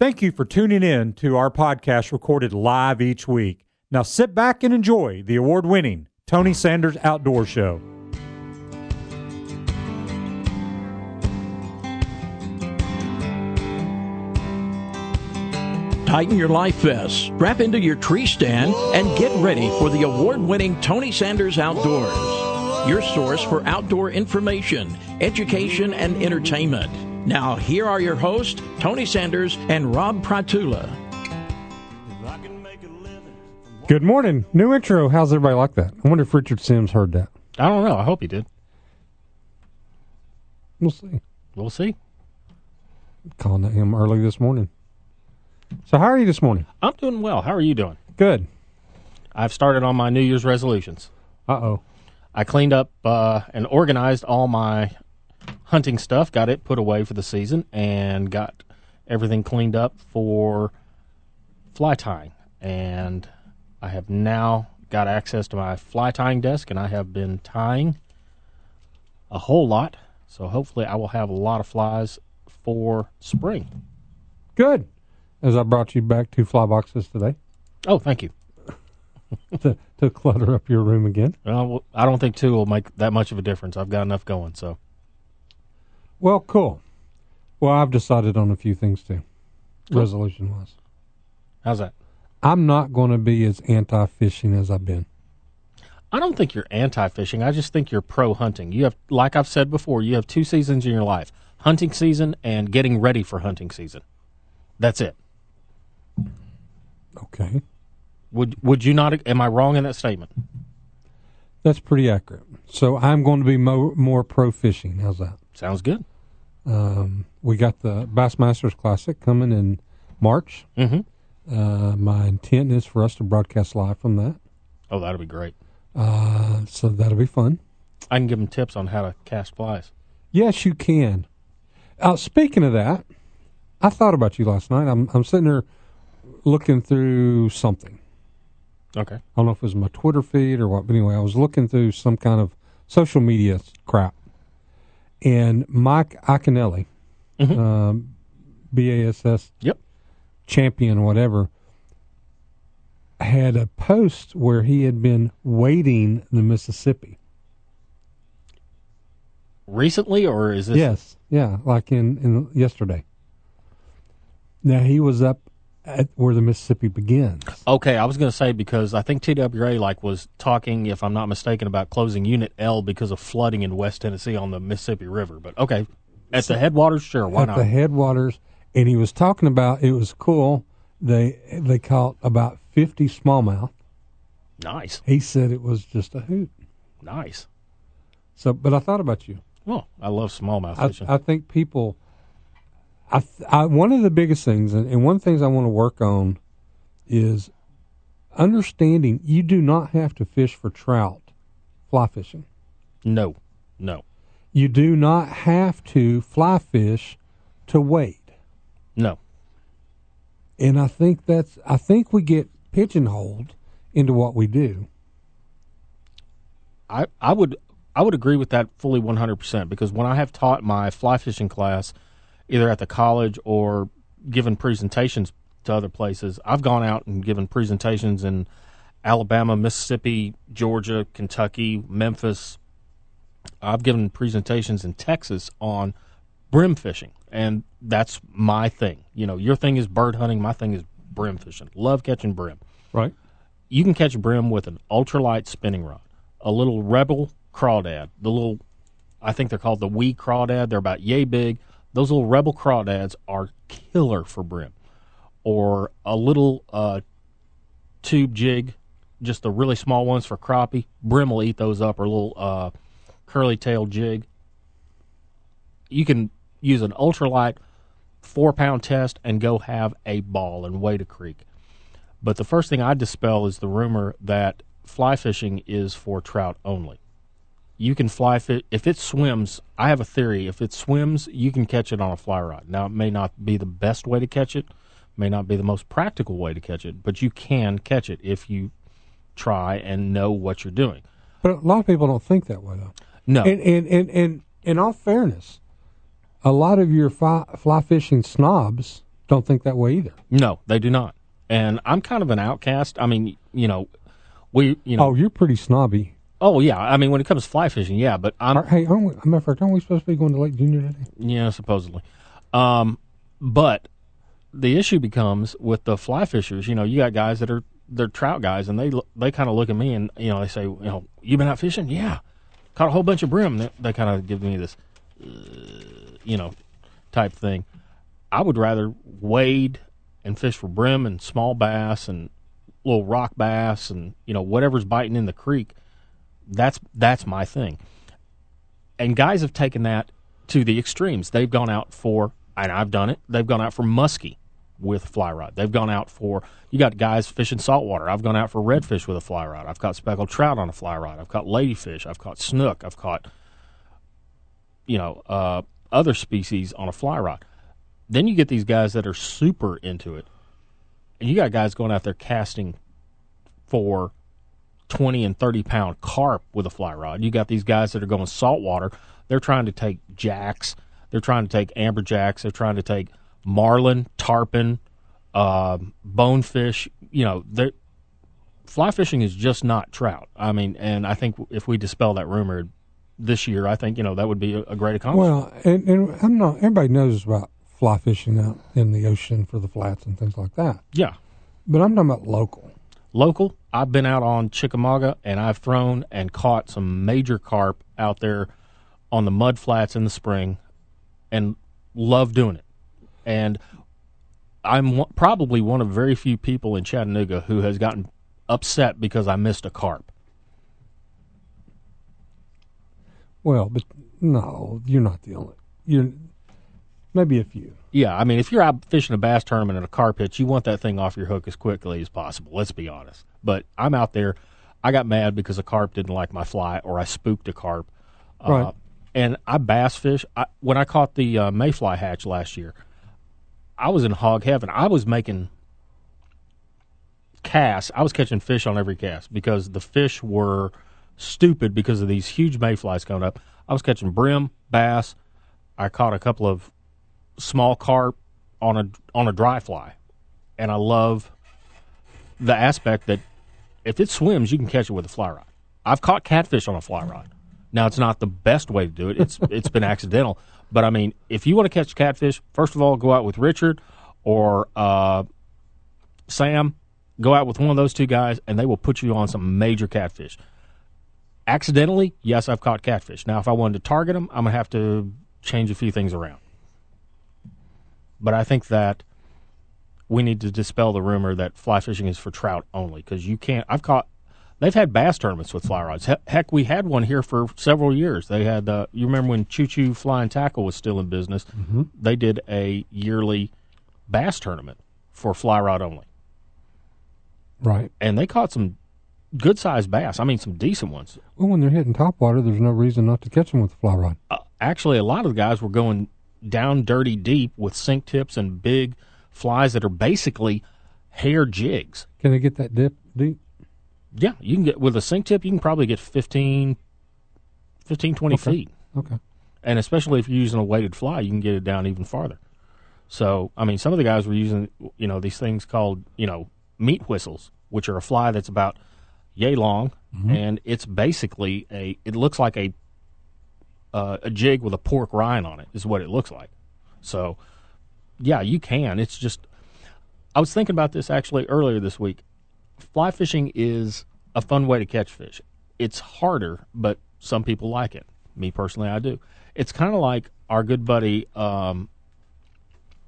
Thank you for tuning in to our podcast recorded live each week. Now sit back and enjoy the award winning Tony Sanders Outdoor Show. Tighten your life vests, strap into your tree stand, and get ready for the award winning Tony Sanders Outdoors, your source for outdoor information, education, and entertainment. Now, here are your hosts, Tony Sanders and Rob Pratula. Good morning. New intro. How's everybody like that? I wonder if Richard Sims heard that. I don't know. I hope he did. We'll see. We'll see. Calling him early this morning. So, how are you this morning? I'm doing well. How are you doing? Good. I've started on my New Year's resolutions. Uh oh. I cleaned up uh, and organized all my hunting stuff, got it put away for the season, and got everything cleaned up for fly tying. And I have now got access to my fly tying desk, and I have been tying a whole lot. So hopefully, I will have a lot of flies for spring. Good. As I brought you back two fly boxes today Oh, thank you. to, to clutter up your room again. Well, I don't think two will make that much of a difference. I've got enough going, so. Well, cool. Well, I've decided on a few things too, resolution wise. How's that? I'm not going to be as anti fishing as I've been. I don't think you're anti-fishing. I just think you're pro hunting. You have, like I've said before, you have two seasons in your life: hunting season and getting ready for hunting season. That's it. Okay. Would Would you not? Am I wrong in that statement? That's pretty accurate. So, I'm going to be mo- more pro fishing. How's that? Sounds good. Um, we got the Bassmasters Classic coming in March. Mm-hmm. Uh, my intent is for us to broadcast live from that. Oh, that'll be great. Uh, so that'll be fun. I can give them tips on how to cast flies. Yes, you can. Uh, speaking of that, I thought about you last night. I'm I'm sitting there looking through something. Okay. I don't know if it was my Twitter feed or what, but anyway, I was looking through some kind of social media crap. And Mike Iaconelli, Mhm. um, BASS Yep. champion, whatever, had a post where he had been wading the Mississippi. Recently, or is this? Yes, yeah, like in, in yesterday. Now he was up at where the Mississippi begins. Okay, I was going to say because I think TWRA like was talking, if I'm not mistaken, about closing Unit L because of flooding in West Tennessee on the Mississippi River. But okay, at the headwaters, sure, why at not? the headwaters, and he was talking about it was cool. They they caught about fifty smallmouth. nice, He said it was just a hoot. nice. So, but I thought about you. Well, I love smallmouth I, fishing. I think people. I, I one of the biggest things, and, and one of the things I want to work on, is understanding you do not have to fish for trout, fly fishing. no, no, You do not have to fly fish to wait. no. And I think that's I think we get pigeonholed into what we do. I, I would I would agree with that fully 100% because when I have taught my fly fishing class either at the college or given presentations to other places I've gone out and given presentations in Alabama, Mississippi, Georgia, Kentucky, Memphis I've given presentations in Texas on brim fishing and that's my thing you know your thing is bird hunting my thing is brim fishing love catching brim Right. you can catch brim with an ultralight spinning rod, a little Rebel crawdad, the little, I think they're called the wee crawdad. They're about yay big. Those little Rebel crawdads are killer for brim, or a little uh, tube jig, just the really small ones for crappie. Brim will eat those up, or a little uh, curly tail jig. You can use an ultralight four pound test and go have a ball and wade a creek. But the first thing I dispel is the rumor that fly fishing is for trout only. You can fly fish if it swims. I have a theory: if it swims, you can catch it on a fly rod. Now, it may not be the best way to catch it, may not be the most practical way to catch it, but you can catch it if you try and know what you're doing. But a lot of people don't think that way though. No, And and and, and in all fairness, a lot of your fly, fly fishing snobs don't think that way either. No, they do not. And I'm kind of an outcast. I mean, you know, we, you know, Oh, you're pretty snobby. Oh, yeah. I mean, when it comes to fly fishing, yeah, but I'm, Are- hey, aren't we, matter of fact, aren't we supposed to be going to Lake Junior today? Yeah, supposedly. Um, but the issue becomes with the fly fishers. You know, you got guys that are they're trout guys, and they lo- they kind of look at me and you know they say, you know, you been out fishing? Yeah, caught a whole bunch of brim. They, they kind of give me this, uh, you know, type thing. I would rather wade and fish for brim and small bass and little rock bass and you know whatever's biting in the creek. That's that's my thing and guys have taken that to the extremes. They've gone out for, and I've done it. They've gone out for muskie with fly rod. They've gone out for. You got guys fishing saltwater. I've gone out for redfish with a fly rod. I've caught speckled trout on a fly rod. I've caught ladyfish. I've caught snook. I've caught, you know, uh, other species on a fly rod. Then you get these guys that are super into it, and you got guys going out there casting for 20 and 30 pound carp with a fly rod. You got these guys that are going saltwater. They're trying to take jacks. They're trying to take amberjacks. They're trying to take marlin, tarpon, um, bonefish. You know, fly fishing is just not trout. I mean, and I think if we dispel that rumor this year, I think, you know, that would be a, a great accomplishment. Well, and, and I'm not. Everybody knows about fly fishing out in the ocean for the flats and things like that. yeah. But I'm talking about local. Local. I've been out on Chickamauga and I've thrown and caught some major carp out there on the mud flats in the spring and love doing it. And I'm probably one of very few people in Chattanooga who has gotten upset because I missed a carp. Well, but no, you're not the only. You're maybe a few. Yeah, I mean, if you're out fishing a bass tournament and a carp hits, you want that thing off your hook as quickly as possible. Let's be honest. But I'm out there. I got mad because a carp didn't like my fly, or I spooked a carp. Uh, Right. and I bass fish. I, when I caught the uh, mayfly hatch last year, I was in hog heaven. I was making casts. I was catching fish on every cast because the fish were stupid because of these huge mayflies coming up. I was catching brim, bass. I caught a couple of small carp on a on a dry fly, and I love the aspect that if it swims, you can catch it with a fly rod. I've caught catfish on a fly rod. Now it's not the best way to do it. It's it's been accidental, but I mean, if you want to catch catfish, first of all, go out with Richard or uh, Sam. Go out with one of those two guys, and they will put you on some major catfish. Accidentally, yes, I've caught catfish. Now, if I wanted to target them, I'm gonna have to change a few things around. But I think that we need to dispel the rumor that fly fishing is for trout only because you can't. I've caught. They've had bass tournaments with fly rods. Heck, we had one here for several years. They had. Uh, you remember when Choo Choo Fly and Tackle was still in business? Mm-hmm. They did a yearly bass tournament for fly rod only, Right. and they caught some good sized bass. I mean, some decent ones. Well, when they're hitting top water, there's no reason not to catch them with a fly rod. uh, actually a lot of the guys were going down dirty deep with sink tips and big flies that are basically hair jigs. Can they get that dip deep? Yeah, you can get with a sink tip, you can probably get 15, 15 20 Okay. feet. Okay. And especially if you're using a weighted fly, you can get it down even farther. So, I mean, some of the guys were using, you know, these things called, you know, meat whistles, which are a fly that's about yay long, mm-hmm. and it's basically a, it looks like a, uh, a jig with a pork rind on it, is what it looks like. So, yeah, you can. It's just, I was thinking about this actually earlier this week. Fly fishing is a fun way to catch fish. It's harder, but some people like it. Me personally, I do. It's kind of like our good buddy um,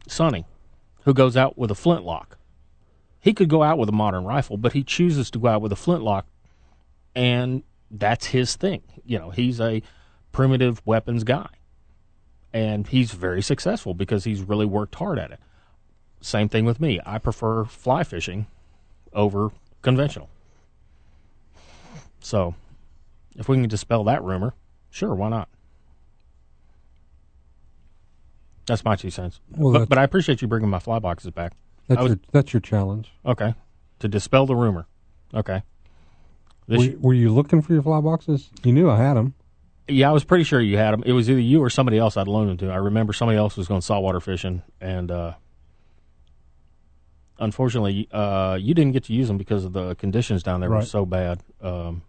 Sonny, who goes out with a flintlock. He could go out with a modern rifle, but he chooses to go out with a flintlock, and that's his thing. You know, he's a primitive weapons guy, and he's very successful because he's really worked hard at it. Same thing with me. I prefer fly fishing over conventional. So, if we can dispel that rumor, sure, why not? That's my two cents. Well, but, but I appreciate you bringing my fly boxes back. That's was- your that's your challenge. Okay, to dispel the rumor. Okay. This, Were, were you looking for your fly boxes? You knew I had them. Yeah, I was pretty sure you had them. It was either you or somebody else I'd loaned them to. I remember somebody else was going saltwater fishing, and uh, unfortunately, uh, you didn't get to use them because of the conditions down there were so bad. Um,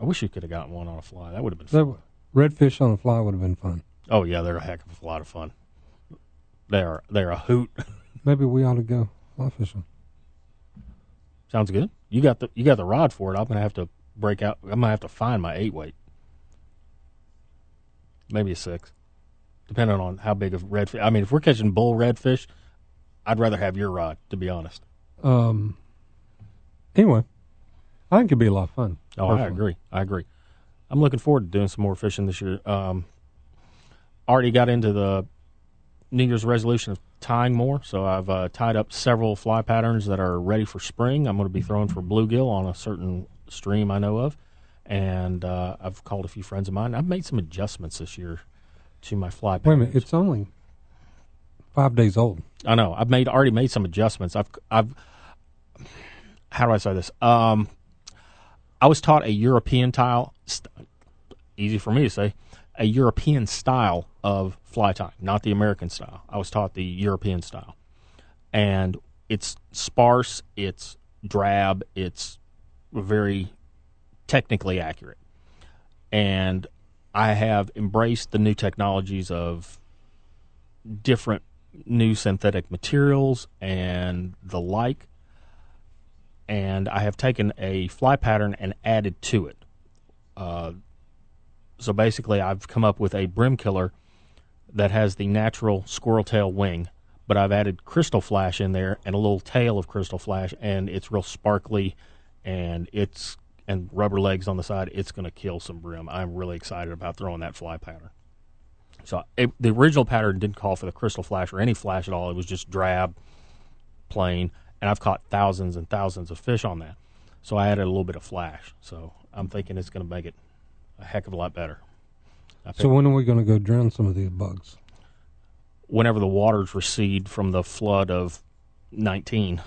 I wish you could have gotten one on a fly. That would have been fun. Redfish on a fly would have been fun. Oh yeah, they're a heck of a lot of fun. They are they're a hoot. Maybe we ought to go fly fishing. Sounds good. You got the you got the rod for it. I'm gonna have to break out. I'm gonna have to find my eight weight. Maybe a six, depending on how big of redfish. I mean, if we're catching bull redfish, I'd rather have your rod. To be honest. Um. Anyway, I think it'd be a lot of fun. Oh, I agree. I agree. I'm looking forward to doing some more fishing this year. Um, already got into the New Year's resolution of tying more, so I've uh, tied up several fly patterns that are ready for spring. I'm going to be throwing for bluegill on a certain stream I know of, and uh, I've called a few friends of mine. I've made some adjustments this year to my fly Wait a minute, it's only five days old. I know. I've made already made some adjustments. I've I've how do I say this? Um, I was taught a European tile. St- easy for me to say, a European style of fly tying, not the American style. I was taught the European style, and it's sparse. It's drab. It's very technically accurate, and I have embraced the new technologies of different new synthetic materials and the like. And I have taken a fly pattern and added to it. Uh, so basically, I've come up with a brim killer that has the natural squirrel tail wing, but I've added crystal flash in there and a little tail of crystal flash, and it's real sparkly, and it's and rubber legs on the side. It's going to kill some brim. I'm really excited about throwing that fly pattern. So it, the original pattern didn't call for the crystal flash or any flash at all. It was just drab, plain, and I've caught thousands and thousands of fish on that. So I added a little bit of flash. So I'm thinking it's going to make it a heck of a lot better. So when are we going to go drown some of these bugs? whenever the waters recede from the flood of 19.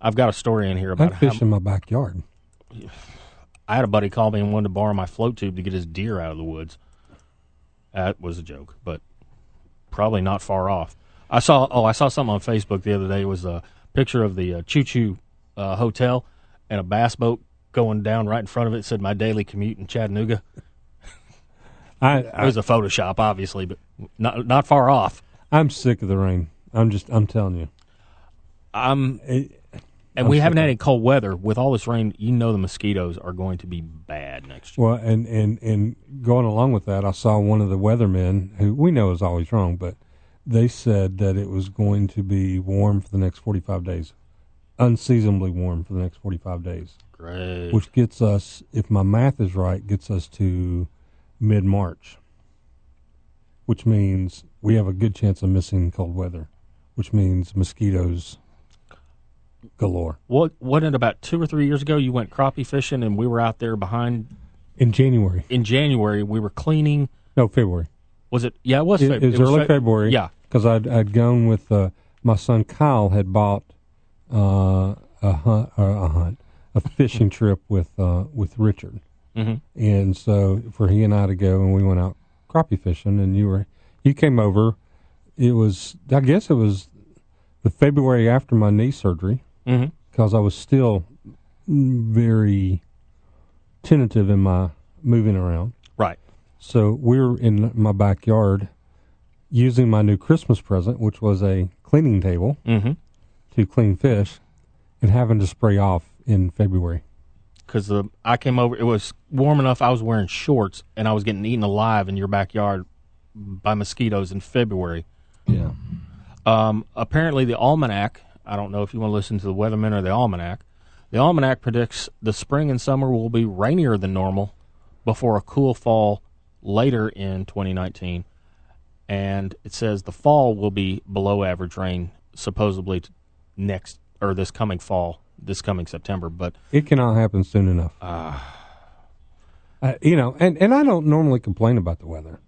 I've got a story in here I about how fish in my backyard. I had a buddy call me and wanted to borrow my float tube to get his deer out of the woods. That was a joke, but probably not far off. I saw oh I saw something on Facebook the other day. It was a picture of the uh, Choo Choo uh, Hotel and a bass boat going down right in front of it. It said my daily commute in Chattanooga. I, It was a Photoshop, obviously, but not not far off. I'm sick of the rain. I'm just I'm telling you. I'm It, and I'm we haven't had any cold weather. With all this rain, you know the mosquitoes are going to be bad next year. well, and and and going along with that, I saw one of the weathermen who we know is always wrong, but they said that it was going to be warm for the next 45 days, unseasonably warm for the next 45 days, Great. which gets us, if my math is right, gets us to mid March, which means we have a good chance of missing cold weather, which means mosquitoes galore What wasn't it about two or three years ago? You went crappie fishing, and we were out there behind in January. in January. We were cleaning. No, February. Was it? Yeah, it was. It, Feb- it was early Feb- February. Yeah, because I'd I'd gone with uh, my son Kyle had bought uh, a hunt a hunt a fishing trip with uh, with Richard, hmm and so for he and I to go and we went out crappie fishing, and you were you came over. It was I guess it was the February after my knee surgery hmm because I was still very tentative in my moving around. right. So we were in my backyard using my new Christmas present, which was a cleaning table hmm to clean fish, and having to spray off in February. Because the I came over. It was warm enough. I was wearing shorts, and I was getting eaten alive in your backyard by mosquitoes in February. Yeah. Um, apparently, the almanac. I don't know if you want to listen to the weatherman or the almanac. The almanac predicts the spring and summer will be rainier than normal before a cool fall later in 2019, and it says the fall will be below average rain supposedly next or this coming fall, this coming September. But It cannot happen soon enough. Uh, you know, and, and I don't normally complain about the weather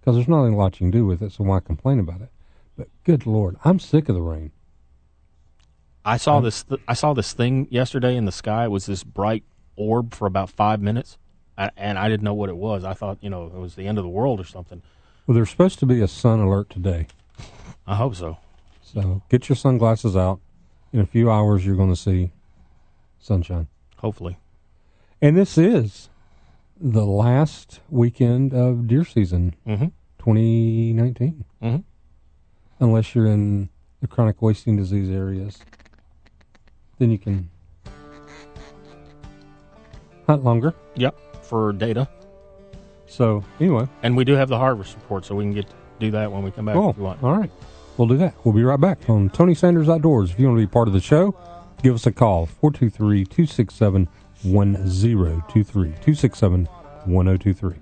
because there's nothing a lot you can do with it, so why complain about it? But good Lord, I'm sick of the rain. I saw this. Th- I saw this thing yesterday in the sky. It was this bright orb for about five minutes, I, and I didn't know what it was. I thought, you know, it was the end of the world or something. Well, there's supposed to be a sun alert today. I hope so. So get your sunglasses out. In a few hours, you're going to see sunshine. Hopefully. And this is the last weekend of deer season Mm-hmm. 2019. Mhm. Unless you're in the chronic wasting disease areas, then you can hunt longer. Yep. For data. So, anyway, And we do have the harvest report, so we can get do that when we come back oh, if you want. all right. We'll do that. We'll be right back on Tony Sanders Outdoors. If you want to be part of the show, give us a call 423 267 1023. 267 1023.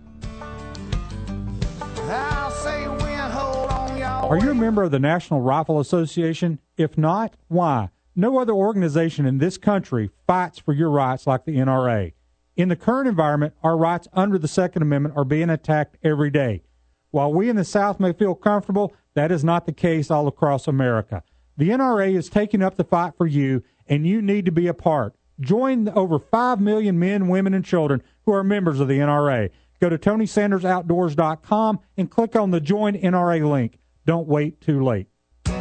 Are you a member of the National Rifle Association? If not, why? No other organization in this country fights for your rights like the NRA. In the current environment, our rights under the Second Amendment are being attacked every day. While we in the South may feel comfortable, that is not the case all across America. The NRA is taking up the fight for you, and you need to be a part. Join the over 5 million men, women, and children who are members of the NRA. Go to TonySandersOutdoors.com and click on the Join NRA link. Don't wait too late.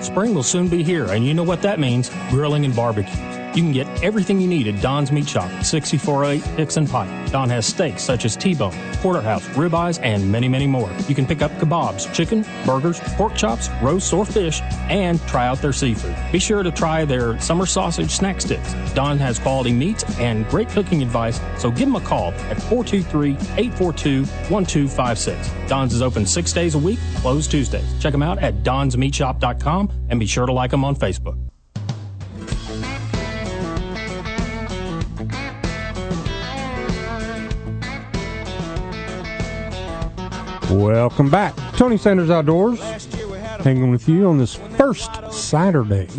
Spring will soon be here, and you know what that means grilling and barbecue. You can get everything you need at Don's Meat Shop, 6408 Dixon Pike. Don has steaks such as T-bone, porterhouse, ribeyes, and many, many more. You can pick up kebabs, chicken, burgers, pork chops, roast or fish, and try out their seafood. Be sure to try their summer sausage snack sticks. Don has quality meats and great cooking advice, so give him a call at 423-842-1256. Don's is open six days a week, closed Tuesdays. Check them out at donsmeatshop.com and be sure to like them on Facebook. Welcome back. Tony Sanders Outdoors. Hanging with you on this first Saturday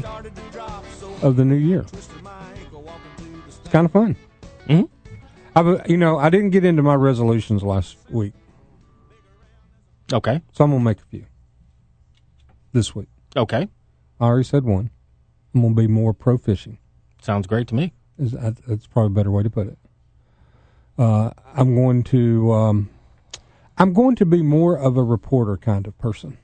of the new year. It's kind of fun. Mhm. I, you know, I didn't get into my resolutions last week, Okay. so I'm gonna make a few this week. Okay. I already said one. I'm gonna be more pro fishing. Sounds great to me. Is that, that's probably a better way to put it. Uh, I'm going to um, I'm going to be more of a reporter kind of person.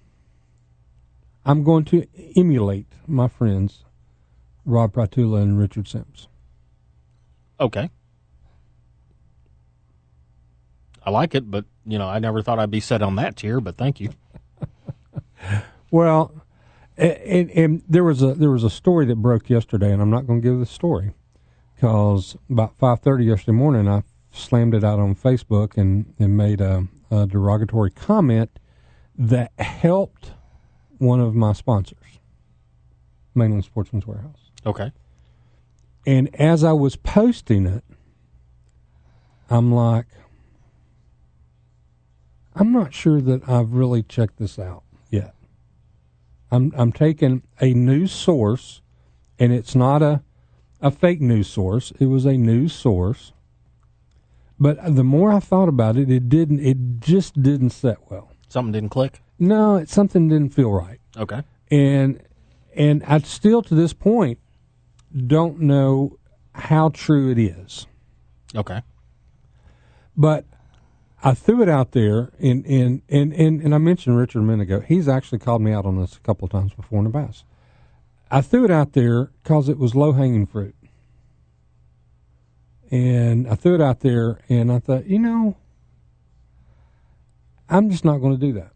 I'm going to emulate my friends Rob Pratula and Richard Sims. Okay. I like it, but you know, I never thought I'd be set on that tier. But thank you. Well, and, and there was a there was a story that broke yesterday, and I'm not going to give the story because about five thirty yesterday morning, I slammed it out on Facebook and and made a, a derogatory comment that helped one of my sponsors, Mainland Sportsman's Warehouse. Okay. And as I was posting it, I'm like, I'm not sure that I've really checked this out yet. I'm I'm taking a news source, and it's not a a fake news source. It was a news source. But the more I thought about it, it didn't. It just didn't set well. Something didn't click. No, it, something didn't feel right Okay. and and I still to this point don't know how true it is. Okay. But I threw it out there, and and and and, and I mentioned Richard a minute ago. He's actually called me out on this a couple of times before in the past. I threw it out there because it was low hanging fruit, and I threw it out there, and I thought, you know, I'm just not going to do that.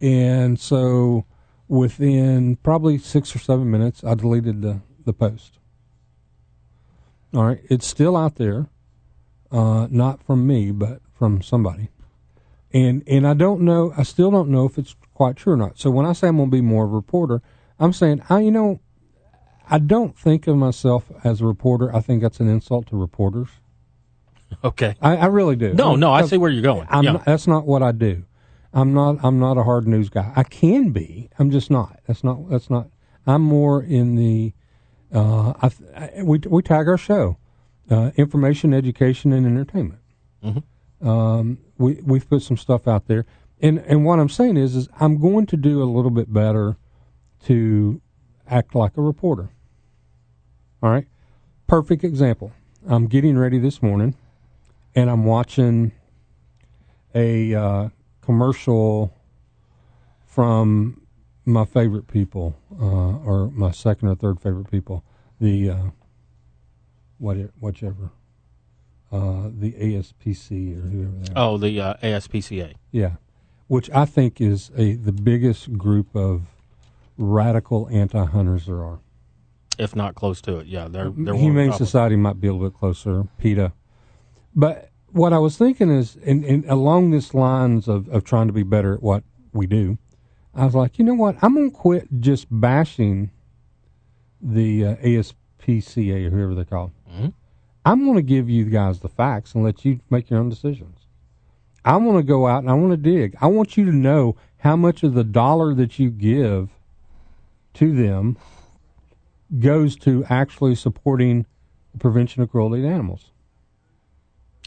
And so, within probably six or seven minutes, I deleted the the post. All right, it's still out there uh, not from me, but from somebody. And and I don't know. I still don't know if it's quite true or not. So when I say I'm going to be more of a reporter, I'm saying I, you know, I don't think of myself as a reporter. I think that's an insult to reporters. Okay. I, I really do. No, no, I see where you're going. I'm yeah. not, that's not what I do. I'm not. I'm not a hard news guy. I can be. I'm just not. That's not. That's not. I'm more in the. Uh, I, I, we we tag our show, uh, information, education, and entertainment. Um, we we've put some stuff out there, and and what I'm saying is is I'm going to do a little bit better to act like a reporter. All right, perfect example. I'm getting ready this morning, and I'm watching a uh, commercial from my favorite people, uh, or my second or third favorite people, the uh, what whichever, uh, the ASPC or whoever they are. Oh, the uh, ASPCA. Yeah, which I think is a the biggest group of radical anti-hunters there are. If not close to it. Yeah, they're they're Humane of the top ones. Society might be a little bit closer, PETA. But what I was thinking is, and, and along this lines of, of trying to be better at what we do, I was like, you know what? I'm going to quit just bashing the uh, ASPCA or whoever they're called. Mhm. I'm going to give you guys the facts and let you make your own decisions. I want to go out and I want to dig. I want you to know how much of the dollar that you give to them goes to actually supporting the prevention of cruelty to animals.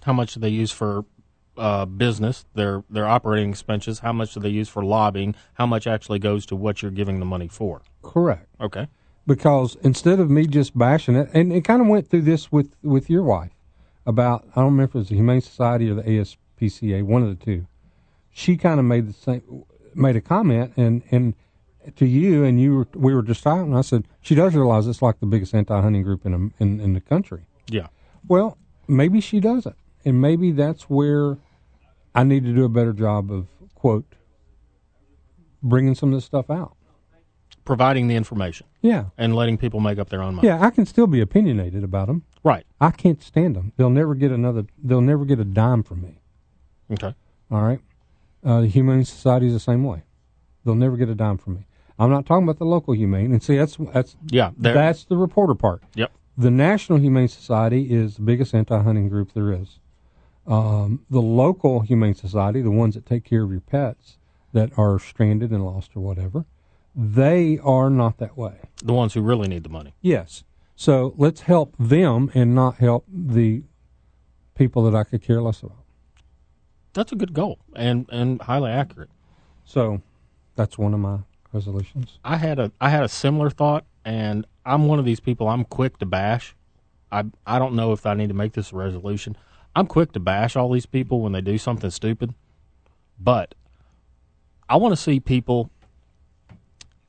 How much do they use for uh, business? Their their operating expenses. How much do they use for lobbying? How much actually goes to what you're giving the money for? Correct. Okay. Because instead of me just bashing it, and it kind of went through this with, with your wife about, I don't remember if it was the Humane Society or the ASPCA, one of the two. She kind of made the same, made a comment and, and to you, and you were, we were just talking, and I said, she does realize it's like the biggest anti-hunting group in, a, in, in the country. Yeah. Well, maybe she doesn't, and maybe that's where I need to do a better job of quote bringing some of this stuff out. Providing the information Yeah, and letting people make up their own mind. yeah, I can still be opinionated about them. Right. I can't stand them. They'll never get another. They'll never get a dime from me. Okay. All right. Uh, the Humane Society is the same way. They'll never get a dime from me. I'm not talking about the local humane. And see, that's that's Yeah. They're, that's the reporter part. Yep. The National Humane Society is the biggest anti-hunting group there is. Um, the local Humane Society, the ones that take care of your pets that are stranded and lost or whatever, they are not that way. the ones who really need the money. Yes. So let's help them and not help the people that I could care less about. That's a good goal and and highly accurate. So that's one of my resolutions. I had a I had a similar thought, and I'm one of these people. I'm quick to bash. I I don't know if I need to make this a resolution. I'm quick to bash all these people when they do something stupid, but I want to see people.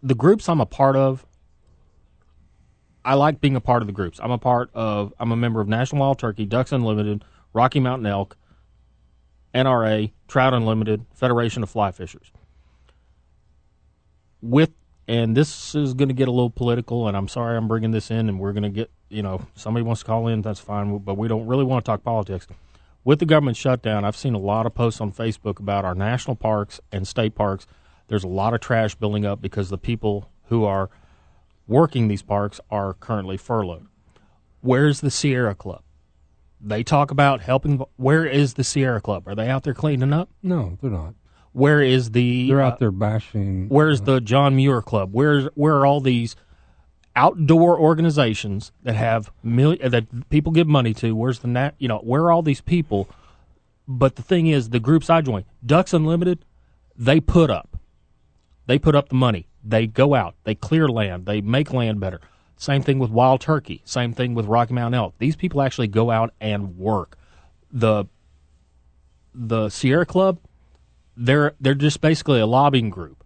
The groups I'm a part of. I like being a part of the groups. I'm a part of. I'm a member of National Wild Turkey, Ducks Unlimited, Rocky Mountain Elk, NRA, Trout Unlimited, Federation of Fly Fishers with and this is going to get a little political and i'm sorry i'm bringing this in and we're going to get you know somebody wants to call in that's fine but we don't really want to talk politics. With the government shutdown i've seen a lot of posts on facebook about our national parks and state parks. There's a lot of trash building up because the people who are working these parks are currently furloughed. Where's the sierra club? They talk about helping where is the sierra club? Are they out there cleaning up? No, they're not. Where is the They're uh, out there bashing. Where's the John Muir Club? Where's where are all these outdoor organizations that have million that people give money to? Where's the nat? You know, where are all these people? But the thing is, the groups I join, Ducks Unlimited, they put up, they put up the money. They go out, they clear land, they make land better. Same thing with Wild Turkey. Same thing with Rocky Mountain Elk. These people actually go out and work. The the Sierra Club, they're they're just basically a lobbying group.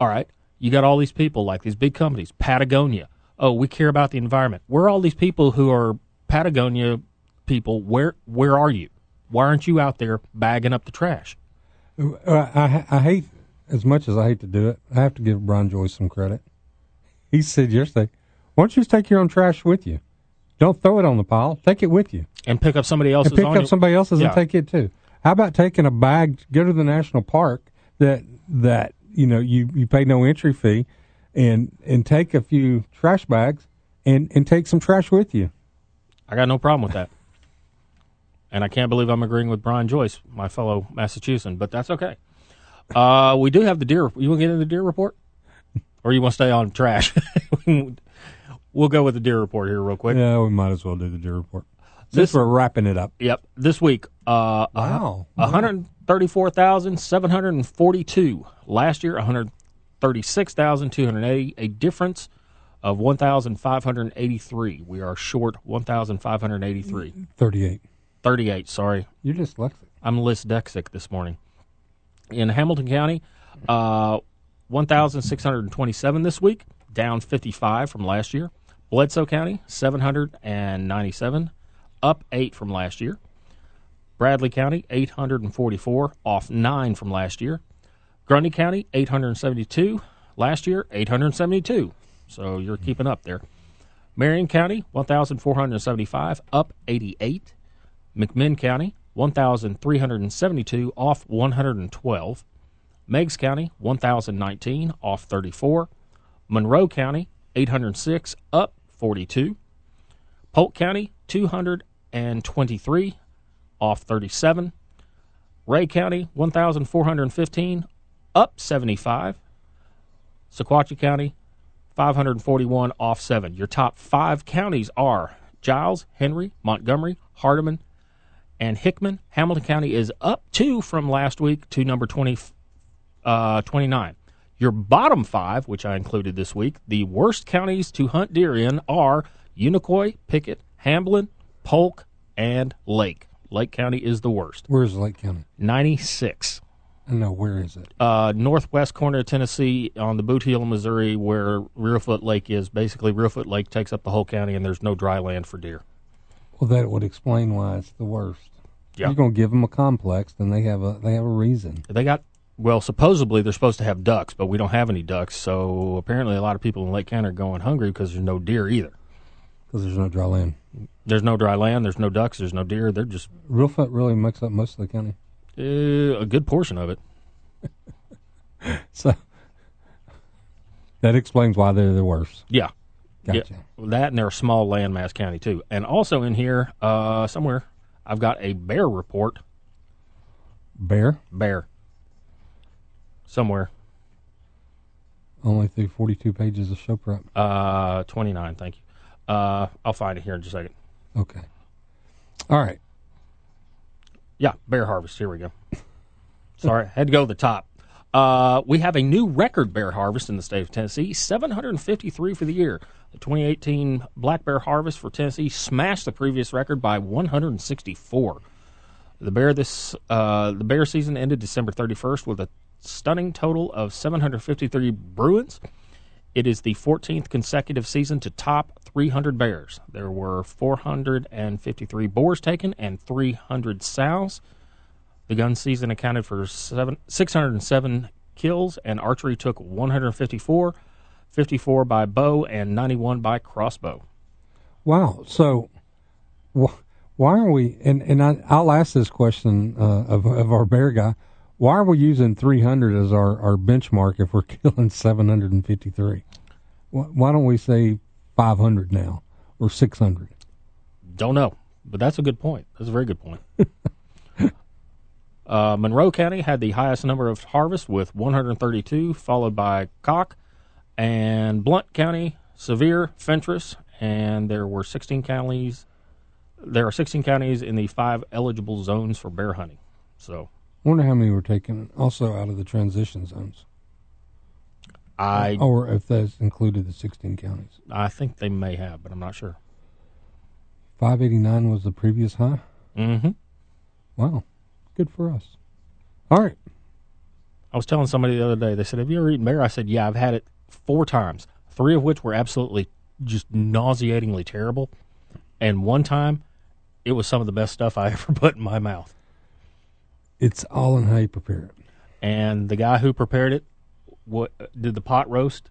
All right, you got all these people like these big companies, Patagonia. Oh, we care about the environment. Where are all these people who are Patagonia people? Where where are you? Why aren't you out there bagging up the trash? Uh, I, I hate, as much as I hate to do it, I have to give Brian Joyce some credit. He said yesterday, why don't you just take your own trash with you? Don't throw it on the pile. Take it with you. And pick up somebody else's. and pick up your- somebody else's Yeah. and take it too. How about taking a bag, go to the national park that that you know you you pay no entry fee, and and take a few trash bags and and take some trash with you. I got no problem with that. And I can't believe I'm agreeing with Brian Joyce, my fellow Massachusetts, but that's okay. Uh, we do have the deer. You want to get into the deer report, or you want to stay on trash? we'll go with the deer report here real quick. Yeah, we might as well do the deer report. This- Since we're wrapping it up. Yep, this week. Uh, Wow. one hundred thirty-four thousand seven hundred and forty-two. Last year, one hundred thirty-six thousand two hundred eighty. A difference of one thousand five hundred eighty-three. We are short one thousand five hundred eighty-three. Thirty-eight. Thirty-eight. Sorry. You're dyslexic. I'm dyslexic this morning. In Hamilton County, uh, 1,627 this week, down 55 from last year. Bledsoe County, 797, up 8 from last year. Bradley County, 844, off 9 from last year. Grundy County, 872, last year, 872. So you're hmm. keeping up there. Marion County, 1,475, up 88. McMinn County, 1,372, off 112. Meigs County, 1,019, off 34. Monroe County, 806, up 42. Polk County, 223, off 37. Rhea County, 1,415, up 75. Sequatchie County, 541, off 7. Your top five counties are Giles, Henry, Montgomery, Hardeman, and Hickman. Hamilton County is up two from last week to number 20, uh, 29. Your bottom five, which I included this week, the worst counties to hunt deer in are Unicoi, Pickett, Hamblen, Polk, and Lake. Lake County is the worst. Where's Lake County? 96. I know. Where is it? Uh, northwest corner of Tennessee on the Boot Heel, Missouri, where Reelfoot Lake is. Basically, Reelfoot Lake takes up the whole county, and there's no dry land for deer. Well, that would explain why it's the worst. Yeah. You're going to give them a complex, then they have a they have a reason. They got well, supposedly they're supposed to have ducks, but we don't have any ducks. So apparently, a lot of people in Lake County are going hungry because there's no deer either. Because there's no dry land. There's no dry land. There's no ducks. There's no deer. They're just Reelfoot really makes up most of the county. uh, a good portion of it. So that explains why they're the worst. Yeah. Gotcha. Yeah, that and they're a small landmass county too. And also in here, uh, somewhere, I've got a bear report. Bear Bear. Somewhere, only through 42 pages of show prep. uh, twenty nine. Thank you. Uh, I'll find it here in just a second. Okay. All right. Yeah, bear harvest. Here we go. Sorry, had to go to the top. Uh, we have a new record bear harvest in the state of Tennessee 753 for the year. The 2018 black bear harvest for Tennessee smashed the previous record by 164. The bear this uh, the bear season ended December 31st with a stunning total of 753 Bruins. It is the 14th consecutive season to top 300 bears. There were 453 boars taken and 300 sows. The gun season accounted for seven, 607 kills, and archery took 154, 54 by bow, and 91 by crossbow. Wow. So wh- why are we? And and I, I'll ask this question uh, of of our bear guy. Why are we using 300 as our, our benchmark if we're killing 753? Why, don't we say 500 now or 600? Don't know, but that's a good point. That's a very good point. uh, Monroe County had the highest number of harvests with 132, followed by Cocke and Blount County, Sevier, Fentress, and there were 16 counties. There are 16 counties in the five eligible zones for bear hunting. So wonder how many were taken also out of the transition zones, I or if that's included the 16 counties. I think they may have, but I'm not sure. 589 was the previous high. Mm-hmm. Wow, good for us. All right. I was telling somebody the other day. They said, "Have you ever eaten bear?" I said, "Yeah, I've had it four times. Three of which were absolutely just nauseatingly terrible, and one time, it was some of the best stuff I ever put in my mouth." It's all in how you prepare it. And the guy who prepared it, what did the pot roast?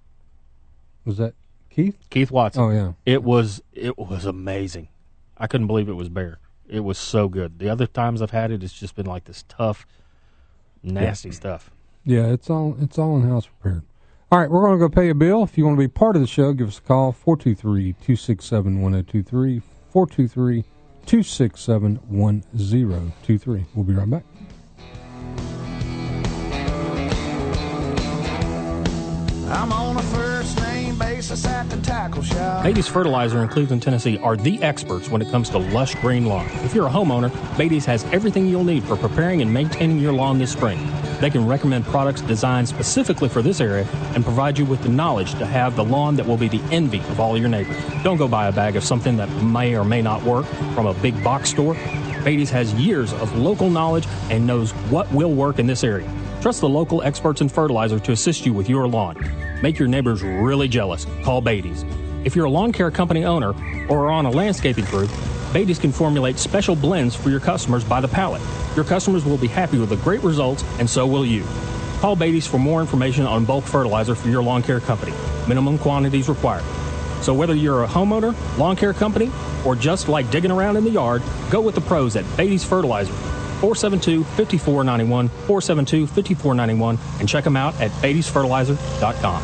Was that Keith? Keith Watson. Oh yeah. It was it was amazing. I couldn't believe it was bear. It was so good. The other times I've had it, it's just been like this tough, nasty stuff. Yeah, it's all it's all in house prepared. All right, we're going to go pay a bill. If you want to be part of the show, give us a call 423-267-1023 423-267-1023. We'll be right back. Beatty's Fertilizer in Cleveland, Tennessee are the experts when it comes to lush green lawn. If you're a homeowner, Beatty's has everything you'll need for preparing and maintaining your lawn this spring. They can recommend products designed specifically for this area and provide you with the knowledge to have the lawn that will be the envy of all your neighbors. Don't go buy a bag of something that may or may not work from a big box store. Beatty's has years of local knowledge and knows what will work in this area. Trust the local experts in fertilizer to assist you with your lawn. Make your neighbors really jealous. Call Beatty's. If you're a lawn care company owner or are on a landscaping crew, Beatty's can formulate special blends for your customers by the pallet. Your customers will be happy with the great results, and so will you. Call Beatty's for more information on bulk fertilizer for your lawn care company. Minimum quantities required. So whether you're a homeowner, lawn care company, or just like digging around in the yard, go with the pros at Beatty's Fertilizer. 472-5491, 472-5491, and check them out at beattysfertilizer.com.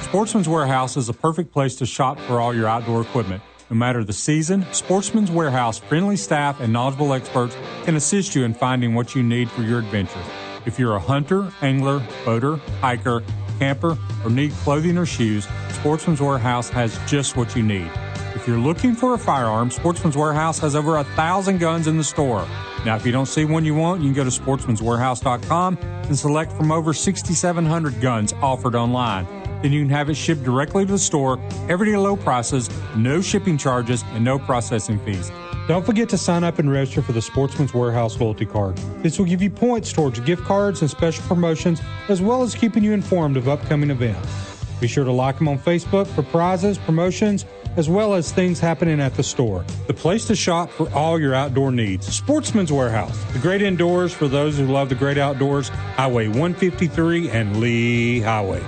Sportsman's Warehouse is a perfect place to shop for all your outdoor equipment. No matter the season, Sportsman's Warehouse friendly staff and knowledgeable experts can assist you in finding what you need for your adventure. If you're a hunter, angler, boater, hiker, camper, or need clothing or shoes, Sportsman's Warehouse has just what you need. If you're looking for a firearm, Sportsman's Warehouse has over a thousand guns in the store. Now, if you don't see one you want, you can go to sportsmanswarehouse.com and select from over 6,700 guns offered online. Then you can have it shipped directly to the store, everyday low prices, no shipping charges, and no processing fees. Don't forget to sign up and register for the Sportsman's Warehouse loyalty card. This will give you points towards gift cards and special promotions, as well as keeping you informed of upcoming events. Be sure to like them on Facebook for prizes, promotions, as well as things happening at the store. The place to shop for all your outdoor needs. Sportsman's Warehouse, the great indoors for those who love the great outdoors. Highway 153 and Lee Highway.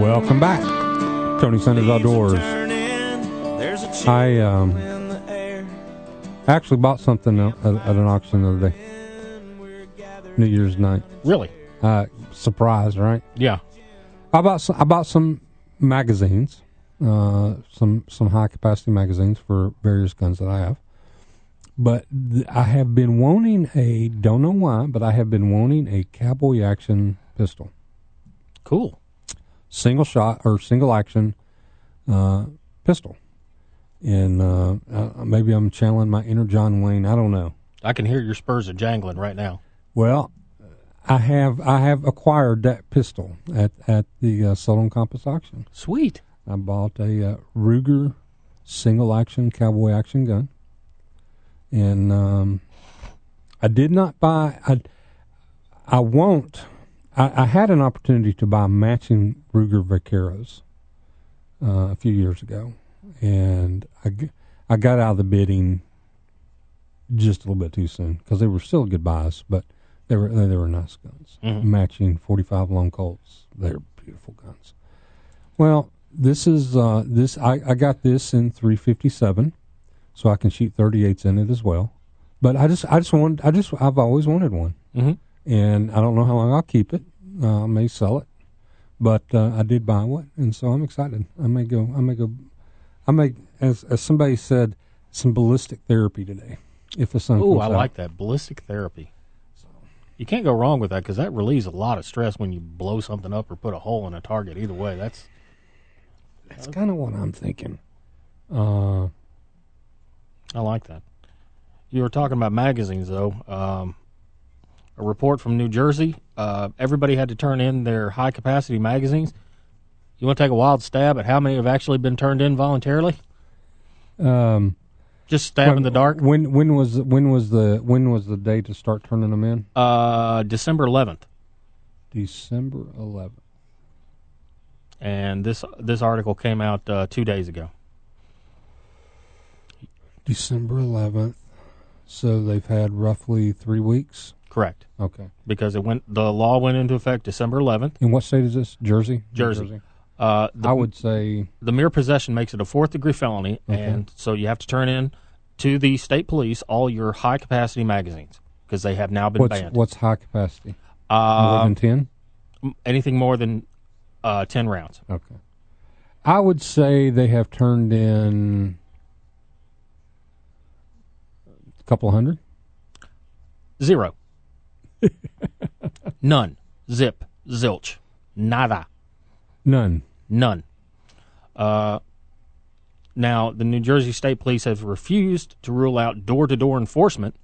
Welcome back. Tony Sanders Outdoors. I um, actually bought something at, at an auction the other day. New Year's night. Really? Uh, surprise, right? Yeah. I bought some, I bought some magazines, uh, some some high capacity magazines for various guns that I have. But th- I have been wanting a don't know why, but I have been wanting a cowboy action pistol, Cool. single shot or single action uh, pistol. And uh, uh, maybe I'm channeling my inner John Wayne. I don't know. I can hear your spurs are jangling right now. Well, I have I have acquired that pistol at at the uh, Solon Compass auction. Sweet. I bought a uh, Ruger single action cowboy action gun, and um, I did not buy. I I won't. I, I had an opportunity to buy matching Ruger Vaqueros uh, a few years ago, and I, I got out of the bidding just a little bit too soon because they were still good buys, but they were they were nice guns, Mhm. matching forty five long Colts. They're beautiful guns. Well, this is uh, this I, I got this in three fifty seven, so I can shoot thirty eights in it as well. But I just I just want I just I've always wanted one, Mhm. and I don't know how long I'll keep it. Uh, I may sell it, but uh, I did buy one, and so I'm excited. I may go. I may go. I may, as as somebody said, some ballistic therapy today. If the sun comes I out. like that ballistic therapy. You can't go wrong with that because that relieves a lot of stress when you blow something up or put a hole in a target. Either way, that's That's kind of what I'm thinking. Uh, I like that. You were talking about magazines, though. Um, a report from New Jersey. Uh, everybody had to turn in their high capacity magazines. You want to take a wild stab at how many have actually been turned in voluntarily? um, Just stab in the dark. When when was when was the when was the day to start turning them in? Uh, December 11th. December 11th. And this this article came out uh, two days ago. December 11th. So they've had roughly three weeks. Correct. Okay. Because it went the law went into effect December 11th. In what state is this? Jersey. Jersey. Uh, the, I would say the mere possession makes it a fourth degree felony, Okay. and so you have to turn in to the state police all your high capacity magazines because they have now been what's banned. what's high capacity? More Um, than ten. anything more than uh, ten rounds. Okay. I would say they have turned in a couple hundred. Zero. None. Zip. Zilch. Nada. None. None. Uh, now, the New Jersey State Police have refused to rule out door to door enforcement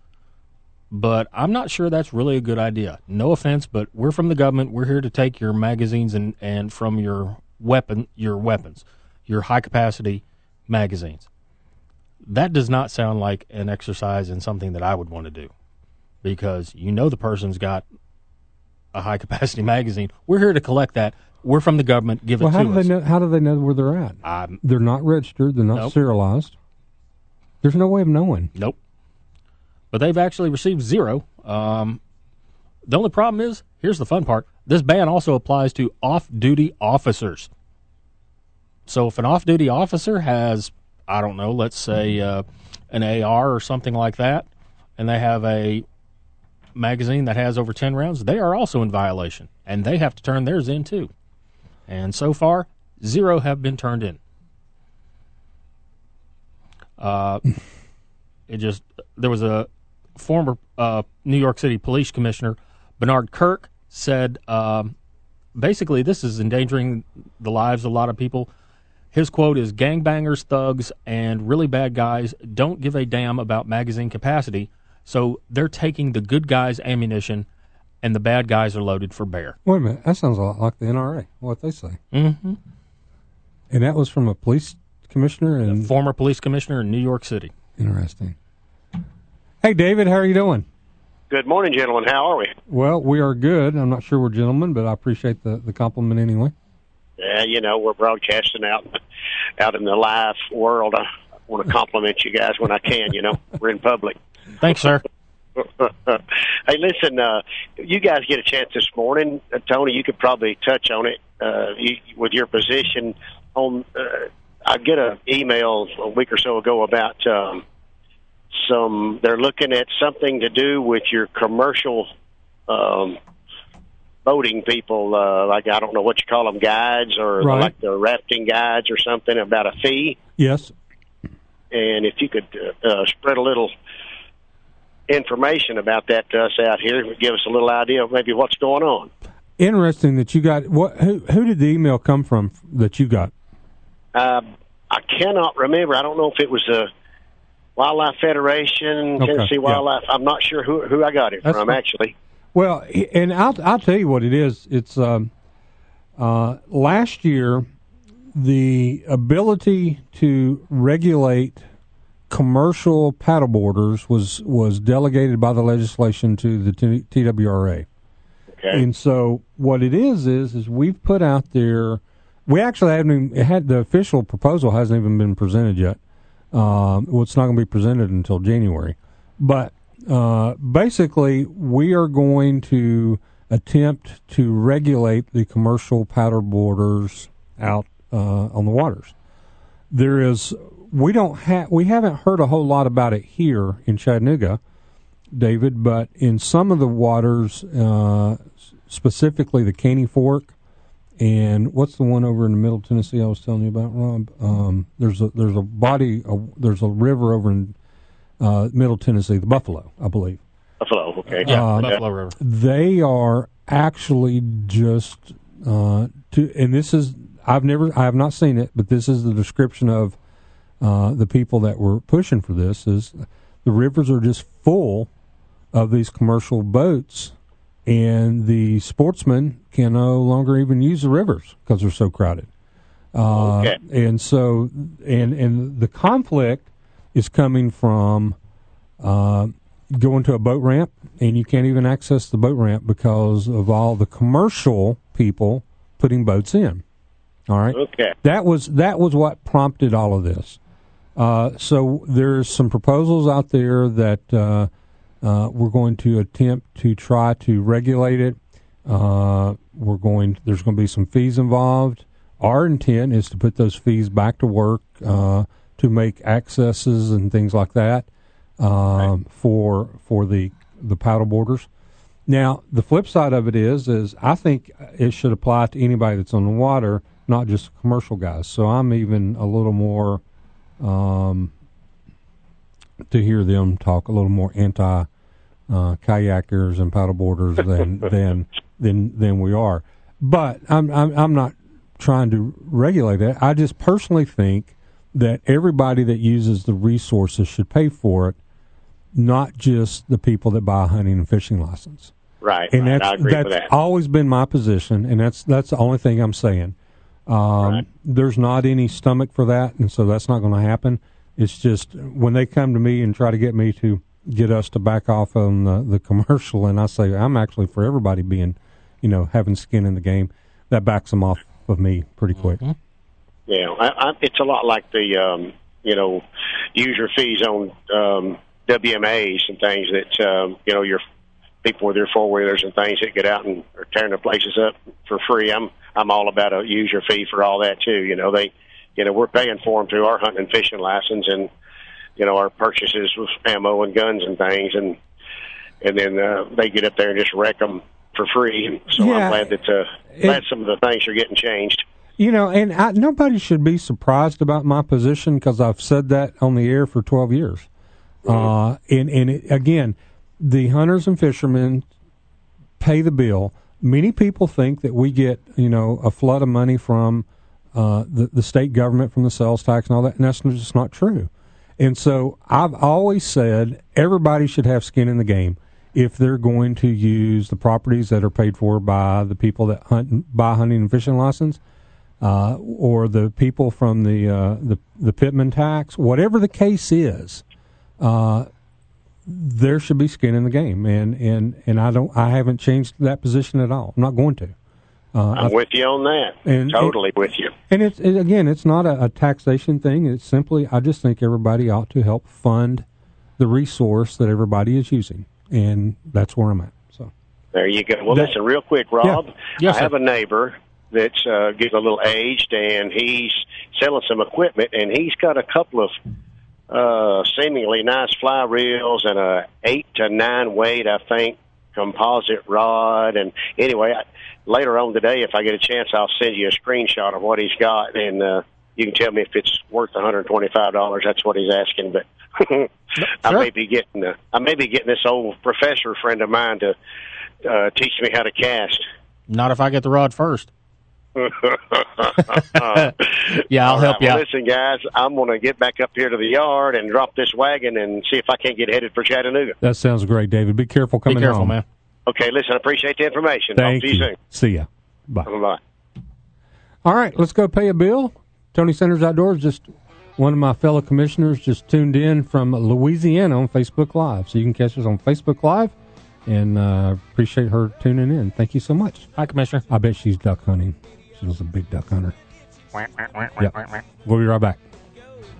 but I'm not sure that's really a good idea. No offense, but we're from the government. We're here to take your magazines and, and from your weapon your weapons, your high capacity magazines. That does not sound like an exercise in something that I would want to do, because you know the person's got a high capacity magazine. We're here to collect that. We're from the government. Give Well, it how to do us. they know? How do they know where they're at? I'm, They're not registered. They're not Nope. serialized. There's no way of knowing. Nope. But they've actually received zero. Um, the only problem is here's the fun part this ban also applies to off duty officers. So if an off duty officer has, I don't know, let's say uh, an AR or something like that, and they have a magazine that has over 10 rounds, they are also in violation. And they have to turn theirs in too. And so far, zero have been turned in. Uh, it just there was a former uh, New York City police commissioner Bernard Kerik said um, basically this is endangering the lives of a lot of people. His quote is gangbangers, thugs, and really bad guys don't give a damn about magazine capacity, so they're taking the good guys' ammunition and the bad guys are loaded for bear. Wait a minute. That sounds a lot like the NRA. What they say. Mm-hmm. And that was from a police commissioner. And Former police commissioner in New York City. interesting. Hey, David, how are you doing? Good morning, gentlemen. How are we? Well, we are good. I'm not sure we're gentlemen, but I appreciate the, the compliment anyway. Yeah, you know, we're broadcasting out out in the live world. I want to compliment you guys when I can. You know, we're in public. Thanks, sir. hey, listen, uh, you guys get a chance this morning. Uh, Tony, you could probably touch on it uh, you, with your position on. Uh, I get an email a week or so ago about um, some. They're looking at something to do with your commercial um, boating people. Uh, like I don't know what you call them, guides or Right. like the rafting guides or something about a fee Yes. and if you could uh, uh, spread a little information about that to us out here, it give us a little idea of maybe what's going on. Interesting that you got what? Who, who did the email come from that you got? Uh, I cannot remember. I don't know if it was a Wildlife Federation, Okay, Tennessee yeah. Wildlife. I'm not sure who who I got it That's from actually. Well, and I'll I'll tell you what it is. It's um, uh, last year the ability to regulate commercial paddleboarders was was delegated by the legislation to the T- TWRA. Okay. And so what it is is is we've put out there. We actually haven't even, had the official proposal hasn't even been presented yet. Um, well, it's not going to be presented until January. But uh, basically, we are going to attempt to regulate the commercial paddleboarders out uh, on the waters. There is we don't have we haven't heard a whole lot about it here in Chattanooga. David, but in some of the waters, uh, specifically the Caney Fork, and what's the one over in the Middle Tennessee I was telling you about, Rob? Um, there's a there's a body, a, there's a river over in uh, Middle Tennessee, the Buffalo, I believe. Buffalo. Okay. Yeah, Uh, Buffalo River. They are actually just uh, to, and this is I've never I have not seen it, but this is the description of uh, the people that were pushing for this is the rivers are just full of these commercial boats, and the sportsmen can no longer even use the rivers because they're so crowded. Uh, Okay. And so, and and the conflict is coming from uh, going to a boat ramp, and you can't even access the boat ramp because of all the commercial people putting boats in. All right Okay. that was that was what prompted all of this. Uh, so there's some proposals out there that uh, uh, we're going to attempt to try to regulate it. Uh, we're going. There's going to be some fees involved. Our intent is to put those fees back to work uh, to make accesses and things like that um, for for the the paddle boarders. Now, the flip side of it is, is I think it should apply to anybody that's on the water, not just commercial guys. So I'm even a little more um, to hear them talk a little more anti uh, kayakers and paddleboarders than than than than we are. But I'm I'm I'm not trying to regulate it. I just personally think that everybody that uses the resources should pay for it not just the people that buy a hunting and fishing license. Right. And right. that's I agree that's with that. always been my position, and that's that's the only thing I'm saying. Um, Right. There's not any stomach for that, and so that's not going to happen. It's just when they come to me and try to get me to get us to back off on the, the commercial, and I say I'm actually for everybody being, you know, having skin in the game. That backs them off of me pretty quick. Yeah, I, I, it's a lot like the um, you know user fees on um, WMAs and things that um, you know your people with their four wheelers and things that get out and are tearing the places up for free. I'm I'm all about a user fee for all that too. You know they you know we're paying for them through our hunting and fishing license and you know our purchases with ammo and guns and things and and then uh, they get up there and just wreck them for free. So Yeah. I'm glad that uh, glad some of the things are getting changed. You know, and I, nobody should be surprised about my position because I've said that on the air for 12 years. Uh, and and it, again, the hunters and fishermen pay the bill. Many people think that we get, you know, a flood of money from uh, the, the state government from the sales tax and all that, and that's just not true. And so I've always said everybody should have skin in the game if they're going to use the properties that are paid for by the people that hunt, buy hunting and fishing license uh, or the people from the, uh, the the Pittman tax, whatever the case is, uh, there should be skin in the game, and, and, and I don't I haven't changed that position at all. I'm not going to. Uh, I'm with you on that. And- totally with you. and it's it, again, it's not a, a taxation thing. It's simply I just think everybody ought to help fund the resource that everybody is using, and that's where I'm at. So There you go. Well, That- listen, real quick, Rob. Yes, I sir. have a neighbor that's uh, getting a little aged, and he's selling some equipment, and he's got a couple of uh, seemingly nice fly reels and a eight to nine weight, I think, composite rod. And anyway, I, later on today, if I get a chance, I'll send you a screenshot of what he's got, and uh, you can tell me if it's worth one hundred twenty-five dollars. That's what he's asking, but. I may be getting uh, I may be getting this old professor friend of mine to uh, teach me how to cast. Not if I get the rod first. Yeah, I'll All help right, you well, out. Listen, guys, I'm going to get back up here to the yard and drop this wagon and see if I can't get headed for Chattanooga. that sounds great, David. Be careful Be coming careful, home. man. Okay, listen, I appreciate the information. Thank Talk to you, soon. See ya. Bye. Bye. All right, let's go pay a bill. Tony Sanders Outdoors, just one of my fellow commissioners, just tuned in from Louisiana on Facebook Live. So you can catch us on Facebook Live, and uh, appreciate her tuning in. Thank you so much. Hi, Commissioner. I bet she's duck hunting. She was a big duck hunter. Yep. We'll be right back.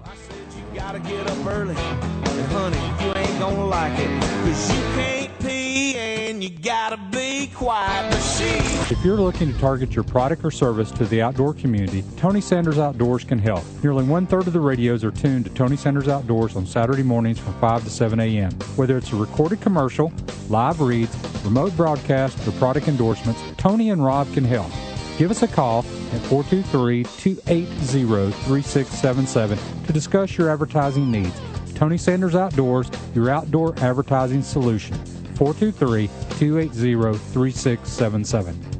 You gotta get up early. And honey, you ain't gonna like it. Cause you can't pee and you gotta be quiet. But she If you're looking to target your product or service to the outdoor community, Tony Sanders Outdoors can help. Nearly one third of the radios are tuned to Tony Sanders Outdoors on Saturday mornings from 5 to 7 a.m. Whether it's a recorded commercial, live reads, remote broadcast, or product endorsements, Tony and Rob can help. Give us a call at 423 280 3677 to discuss your advertising needs. Tony Sanders Outdoors, your outdoor advertising solution. 423 280 3677.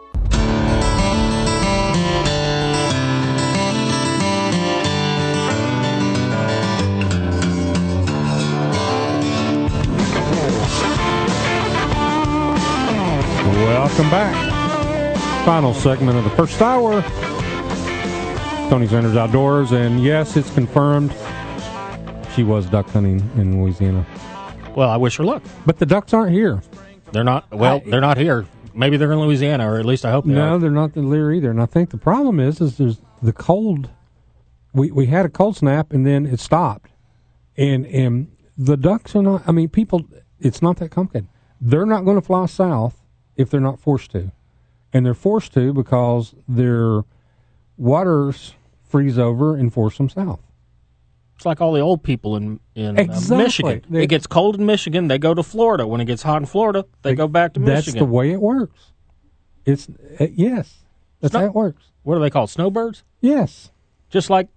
Welcome back. Final segment of the first hour. Tony Sanders Outdoors, and yes, it's confirmed she was duck hunting in Louisiana. Well, I wish her luck. But the ducks aren't here. They're not. Well, I- they're not here. Maybe they're in Louisiana, or at least I hope they No, are. they're not the Lear either. And I think the problem is, is there's the cold. We we had a cold snap and then it stopped, and and the ducks are not. I mean, people. It's not that complicated. They're not going to fly south if they're not forced to, and they're forced to because their waters freeze over and force them south. It's like all the old people in in uh, Michigan. They- it gets cold in Michigan, they go to Florida. When it gets hot in Florida, they go back to That's Michigan. That's the way it works. It's uh, yes, that's Snow- how it works. what are they called? Snowbirds? Yes, Just like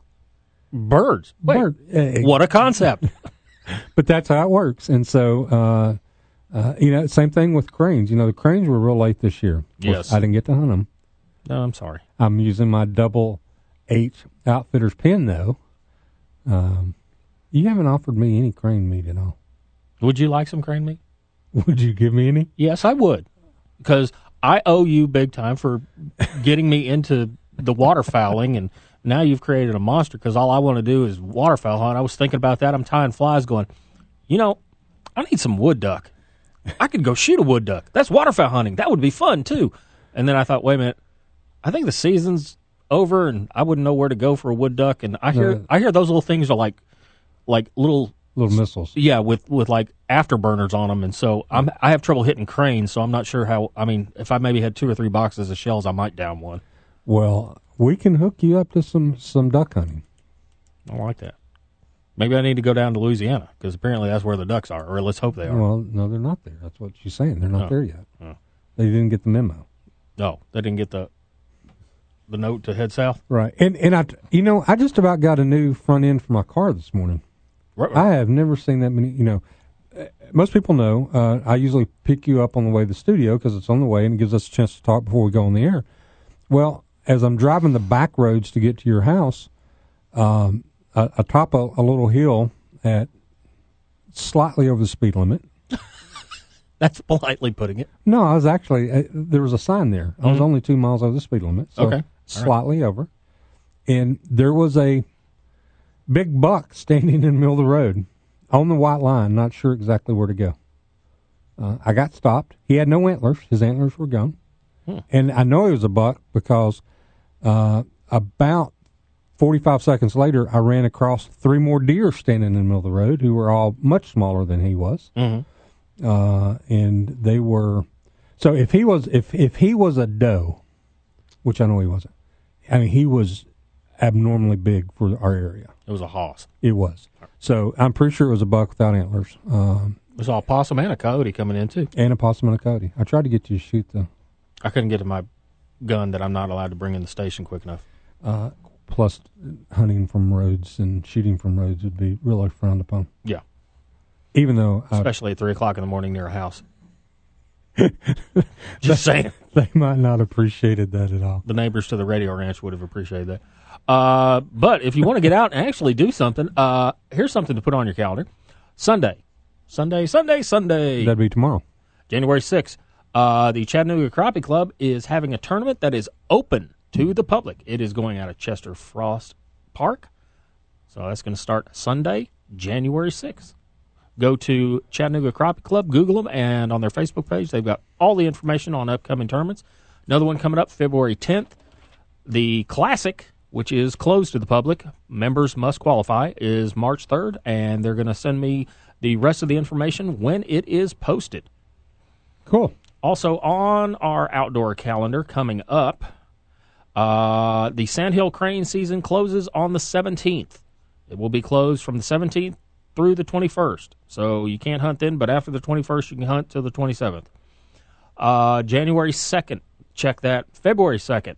birds. Wait, Bird- uh, what a concept! but that's how it works. And so, uh, you know, same thing with cranes. You know, the cranes were real late this year. Yes. I didn't get to hunt them. no, I'm sorry. I'm using my double H outfitter's pin though. Um, you haven't offered me any crane meat at all. Would you like some crane meat? Would you give me any? Yes, I would, because I owe you big time for getting me into the waterfowling, and now you've created a monster. Because all I want to do is waterfowl hunt. I was thinking about that. I'm tying flies, going, you know, I need some wood duck. I could go shoot a wood duck. That's waterfowl hunting. That would be fun too. And then I thought, wait a minute, I think the season's over, and I wouldn't know where to go for a wood duck. And I hear, No. I hear those little things are like, like little Little missiles. yeah, with with like afterburners on them, and so I'm I have trouble hitting cranes, so I'm not sure how. I mean, if I maybe had two or three boxes of shells, I might down one. Well, we can hook you up to some some duck hunting. I like that. Maybe I need to go down to Louisiana because apparently that's where the ducks are, or let's hope they are. Well, no, they're not there. That's what she's saying. They're not Oh. there yet. Oh. They didn't get the memo. No, they didn't get the the note to head south. Right. And and I, you know, I just about got a new front end for my car this morning. I have never seen that many. You know, uh, most people know uh, I usually pick you up on the way to the studio because it's on the way and it gives us a chance to talk before we go on the air. Well, as I'm driving the back roads to get to your house, um, I, I top a, a little hill at slightly over the speed limit. That's politely putting it. No, I was actually uh, there was a sign there. I was only two miles over the speed limit, so Okay. All right. slightly over. And there was a big buck standing in the middle of the road on the white line, not sure exactly where to go. Uh, I got stopped. He had no antlers; his antlers were gone. And I know he was a buck because uh, about forty-five seconds later, I ran across three more deer standing in the middle of the road, who were all much smaller than he was uh, and they were. So if he was if if he was a doe, which I know he wasn't, I mean he was abnormally big for our area. It was a hoss. It was. So I'm pretty sure it was a buck without antlers, um, It was all possum and a coyote coming in too. and a possum and a coyote. I tried to get you to shoot the I couldn't get to my gun that I'm not allowed to bring in the station quick enough. uh, plus hunting from roads and shooting from roads would be really frowned upon. Yeah, Even though I, especially at three o'clock in the morning near a house. Just saying. they might not appreciated that at all. the neighbors to the radio ranch would have appreciated that. Uh, but if you want to get out and actually do something, uh, here's something to put on your calendar: Sunday, Sunday, Sunday, Sunday, That'd be tomorrow. January sixth. Uh, the Chattanooga Crappie Club is having a tournament that is open to the public. It is going out of Chester Frost Park, so that's going to start Sunday, January sixth. Go to Chattanooga Crappie Club, Google them, and on their Facebook page, they've got all the information on upcoming tournaments. Another one coming up February 10th. The Classic, which is closed to the public, members must qualify, is March 3rd, and they're going to send me the rest of the information when it is posted. Cool. Also, on our outdoor calendar coming up, uh, the Sandhill Crane season closes on the 17th. It will be closed from the 17th through the 21st. So you can't hunt then, but after the 21st, you can hunt till the 27th. Uh, January 2nd, check that. February 2nd,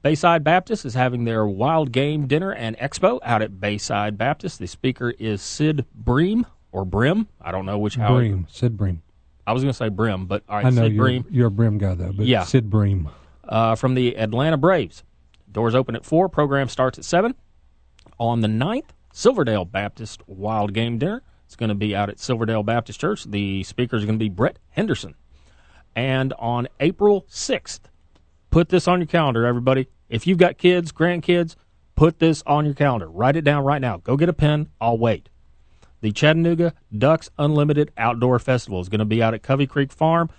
Bayside Baptist is having their wild game dinner and expo out at Bayside Baptist. The speaker is Sid Bream or Brim. I don't know which how. Bream, Sid Bream. I was going to say Brim, but all right, I know Sid you're, Bream you're a Brim guy though, but Yeah. Sid Bream. Uh, from the Atlanta Braves. Doors open at 4, program starts at 7. On the 9th, Silverdale Baptist Wild Game Dinner. It's going to be out at Silverdale Baptist Church. The speaker is going to be Brett Henderson. And on April 6th, put this on your calendar, everybody. If you've got kids, grandkids, put this on your calendar. Write it down right now. Go get a pen. I'll wait. The Chattanooga Ducks Unlimited Outdoor Festival is going to be out at Covey Creek Farm.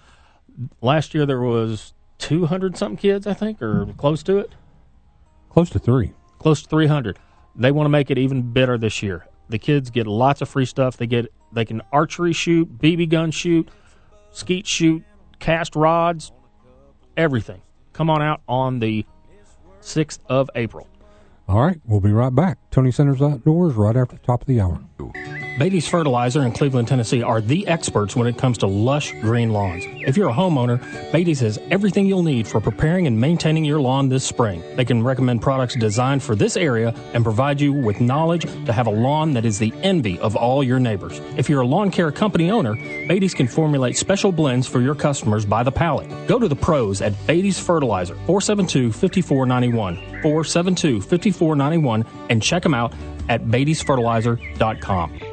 Last year there was 200 something kids, I think, or close to it, Close to three. close to 300. They want to make it even better this year. The kids get lots of free stuff. They get they can archery shoot, BB gun shoot, skeet shoot, cast rods, everything. Come on out on the 6th of April. All right, we'll be right back. Tony Sanders Outdoors right after the top of the hour. Beatty's Fertilizer in Cleveland, Tennessee are the experts when it comes to lush green lawns. If you're a homeowner, Beatty's has everything you'll need for preparing and maintaining your lawn this spring. They can recommend products designed for this area and provide you with knowledge to have a lawn that is the envy of all your neighbors. If you're a lawn care company owner, Beatty's can formulate special blends for your customers by the pallet. Go to the pros at Beatty's Fertilizer, 472 5491, 472 5491, and check them out at Beatty'sFertilizer.com.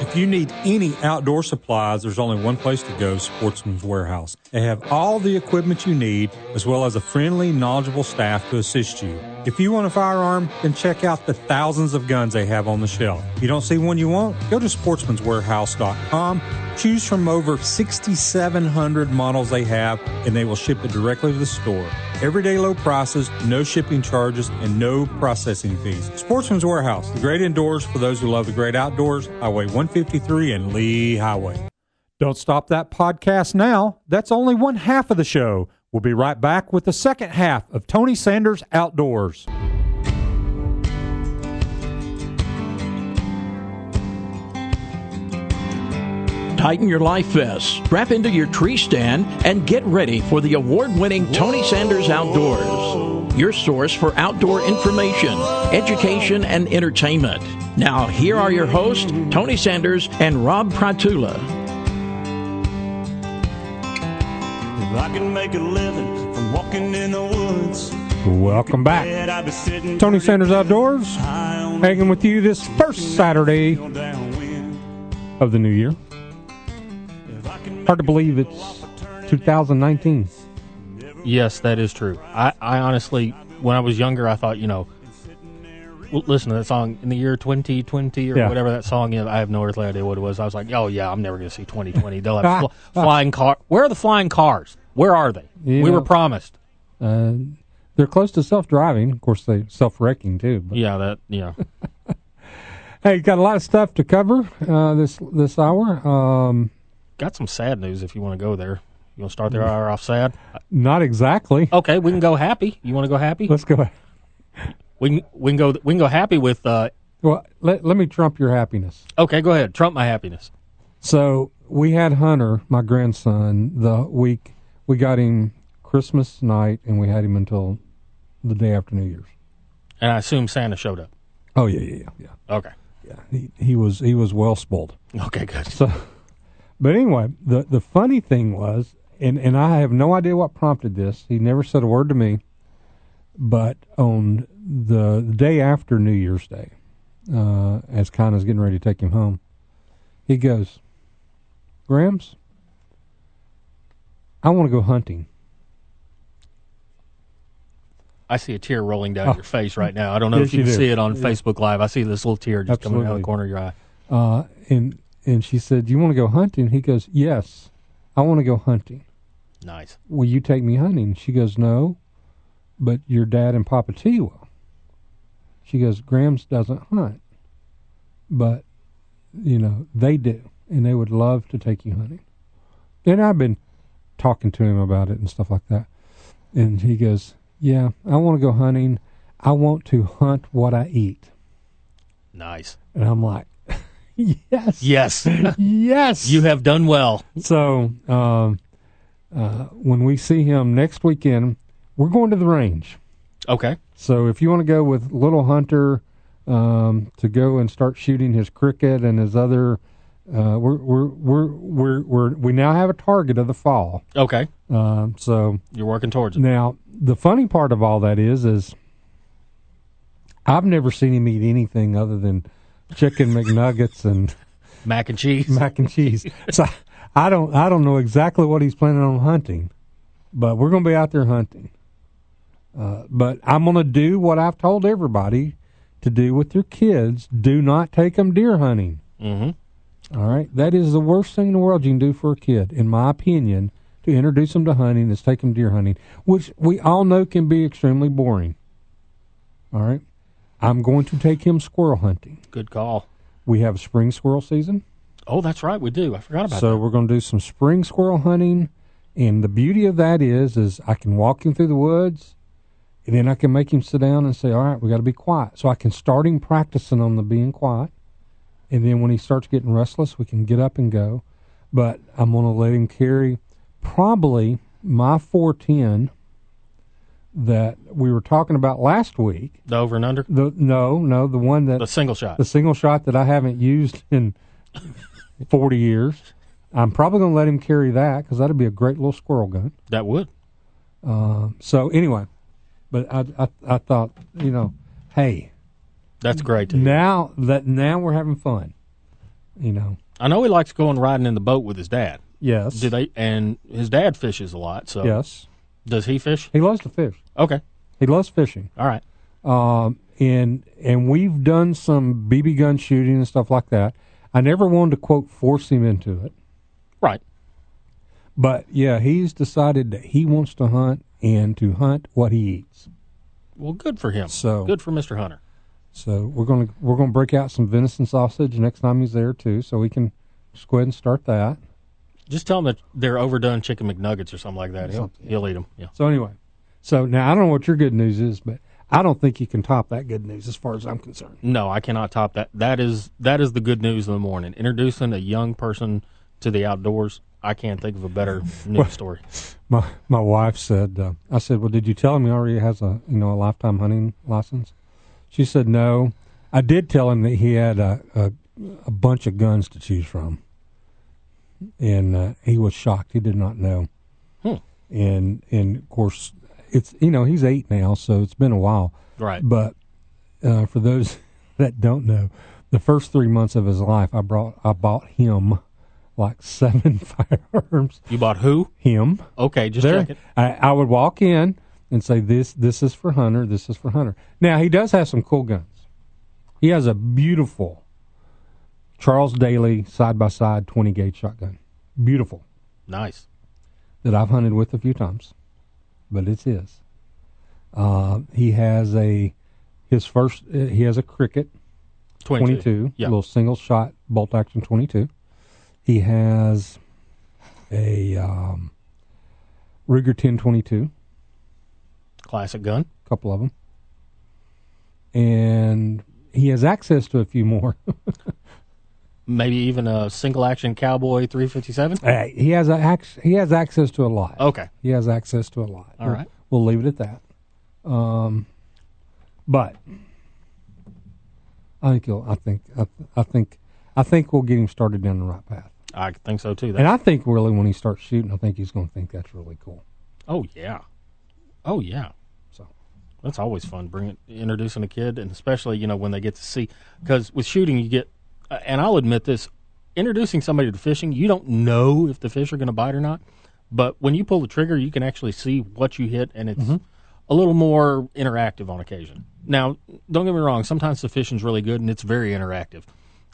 If you need any outdoor supplies, there's only one place to go Sportsman's Warehouse. They have all the equipment you need, as well as a friendly, knowledgeable staff to assist you. If you want a firearm, then check out the thousands of guns they have on the shelf. If you don't see one you want, go to sportsmanswarehouse.com. Choose from over 6,700 models they have, and they will ship it directly to the store. Everyday low prices, no shipping charges, and no processing fees. Sportsman's Warehouse, the great indoors for those who love the great outdoors, Highway 153 and Lee Highway. Don't stop that podcast now. That's only one half of the show. We'll be right back with the second half of Tony Sanders Outdoors. Tighten your life vests, strap into your tree stand, and get ready for the award winning Tony Sanders Outdoors. Your source for outdoor information, education, and entertainment. Now, here are your hosts, Tony Sanders and Rob Pratula. If I can make a living from walking in the woods, Welcome back. bet I'd be sitting Tony Sanders Outdoors, hanging with you this first Saturday of the new year. If I can Hard to believe it's 2019. Yes, that is true. I, I honestly, when I was younger, I thought, you know, listen to that song in the year 2020 or Yeah. whatever that song is. I have no earthly idea what it was. I was like, oh, yeah, I'm never going to see 2020. They'll have fl- flying car. Where are the flying cars? Where are they? We were promised. Uh, they're close to self-driving. Of course, they self-wrecking too. But. Yeah, that, yeah. Hey, got a lot of stuff to cover uh, this this hour. Um, Got some sad news if you want to go there. You want to start the hour off sad? not exactly. Okay, we can go happy. You want to go happy? Let's go. We can, we can go we can go happy with uh Well, let, let me trump your happiness. okay, go ahead. Trump my happiness. So we had Hunter, my grandson, the week we got him Christmas night, and we had him until the day after New Year's. And I assume Santa showed up. Oh yeah, yeah, yeah, yeah. Okay. yeah. He, he was he was well spoiled. Okay, good. So, but anyway, the the funny thing was, and and I have no idea what prompted this. He never said a word to me. But on the day after New Year's Day, uh, as Connor's getting ready to take him home, he goes, "Grams, I want to go hunting." I see a tear rolling down Oh. your face right now. I don't know Yes, if you, you can do. see it on Facebook Live. I see this little tear just coming out of the corner of your eye. Uh, and and she said, "You want to go hunting?" He goes, "Yes, I want to go hunting." Nice. will you take me hunting? She goes, no, but your dad and Papa T will. She goes, Grams doesn't hunt, but, you know, they do, and they would love to take you hunting. And I've been talking to him about it and stuff like that. And he goes, yeah, I want to go hunting. I want to hunt what I eat. Nice. And I'm like, yes, Yes. yes. you have done well. So um, uh, when we see him next weekend, we're going to the range. Okay. So if you want to go with Little Hunter um, to go and start shooting his cricket and his other, uh, we're, we're we're we're we're we now have a target of the fall. Okay. Um, so You're working towards it. now the funny part of all that is is I've never seen him eat anything other than chicken McNuggets and Mac and cheese. mac and cheese. So I don't I don't know exactly what he's planning on hunting, but we're going to be out there hunting. Uh, but I'm going to do what I've told everybody to do with their kids. Do not take them deer hunting. Mm-hmm. All right, that is the worst thing in the world you can do for a kid, in my opinion. To introduce them to hunting is take them deer hunting, which we all know can be extremely boring. All right, I'm going to take him squirrel hunting. Good call. We have spring squirrel season. Oh, that's right. We do. I forgot about So that. So we're going to do some spring squirrel hunting, and the beauty of that is, is I can walk him through the woods, And then I can make him sit down and say, "All right, we got to be quiet." So I can start him practicing on the being quiet, and then when he starts getting restless, we can get up and go. But I'm going to let him carry probably my 410 that we were talking about last week. The over and under, The no, no, the one that the single shot. the single shot that I haven't used in 40 years. I'm probably going to let him carry that because that'd be a great little squirrel gun. That would. Um, so anyway, but I, I I thought you know, hey, That's great. Now that now we're having fun, you know. I know he likes going riding in the boat with his dad. Yes. Do they? And his dad fishes a lot. So Yes. does he fish? He loves to fish. Okay. He loves fishing. All right. Um, and and we've done some BB gun shooting and stuff like that. I never wanted to quote force him into it. Right. But yeah, he's decided that he wants to hunt and to hunt what he eats. Well, good for him. So- good for Mister Hunter. So we're gonna we're gonna break out some venison sausage next time he's there too, so we can just go ahead and start that. Just tell him that they're overdone chicken McNuggets or something like that. He'll he'll eat them. Yeah. So anyway, so now I don't know what your good news is, but I don't think you can top that good news as far as I'm concerned. No, I cannot top that. That is that is the good news of the morning. Introducing a young person to the outdoors. I can't think of a better news story. My my wife said, uh, I said, well, did you tell him he already has a you know a lifetime hunting license? She said no. I did tell him that he had a a, a bunch of guns to choose from, and uh, he was shocked. He did not know. Hmm. And and of course, it's you know he's eight now, so it's been a while. Right. But uh, for those that don't know, the first three months of his life, I brought I bought him like seven firearms. You bought who? Him Okay, just there, checking. I, I would walk in and say, "This, this is for Hunter. This is for Hunter." Now he does have some cool guns. He has a beautiful Charles Daly side by side twenty gauge shotgun, beautiful Nice. that I've hunted with a few times, but it's his. Uh, he has a his first. Uh, he has a Cricket 22. 22, Yeah. little single shot bolt action 22. He has a um, Ruger 1022, Classic gun. a couple of them, and he has access to a few more. Maybe even a single action cowboy 357. Uh, he has a, ac- he has access to a lot. Okay. He has access to a lot. All We'll- right. We'll leave it at that. Um, but I think. I think. I, I think. I think we'll get him started down the right path. I think so too. And I think really when he starts shooting, I think he's going to think that's really cool. oh yeah. Oh yeah. So That's always fun bringing introducing a kid, and especially you know when they get to see because with shooting you get, and I'll admit this, introducing somebody to fishing, you don't know if the fish are going to bite or not, but when you pull the trigger, you can actually see what you hit, and it's a little more interactive on occasion. Now, don't get me wrong, sometimes the fishing's really good and it's very interactive.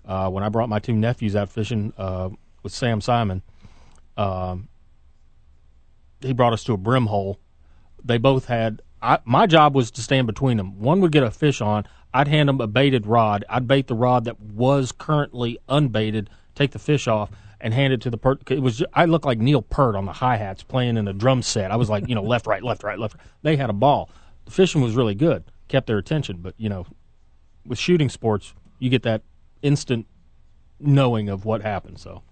Uh, when I brought my two nephews out fishing uh, with Sam Simon, um, he brought us to a brim hole they both had I, my job was to stand between them. One would get a fish on i'd hand them a baited rod i'd bait the rod that was currently unbaited take the fish off and hand it to the per it was i looked like neil peart on the hi-hats playing in a drum set. I was like you know left right left right left they had a ball. The fishing was really good kept their attention but you know with shooting sports you get that instant knowing of what happened so.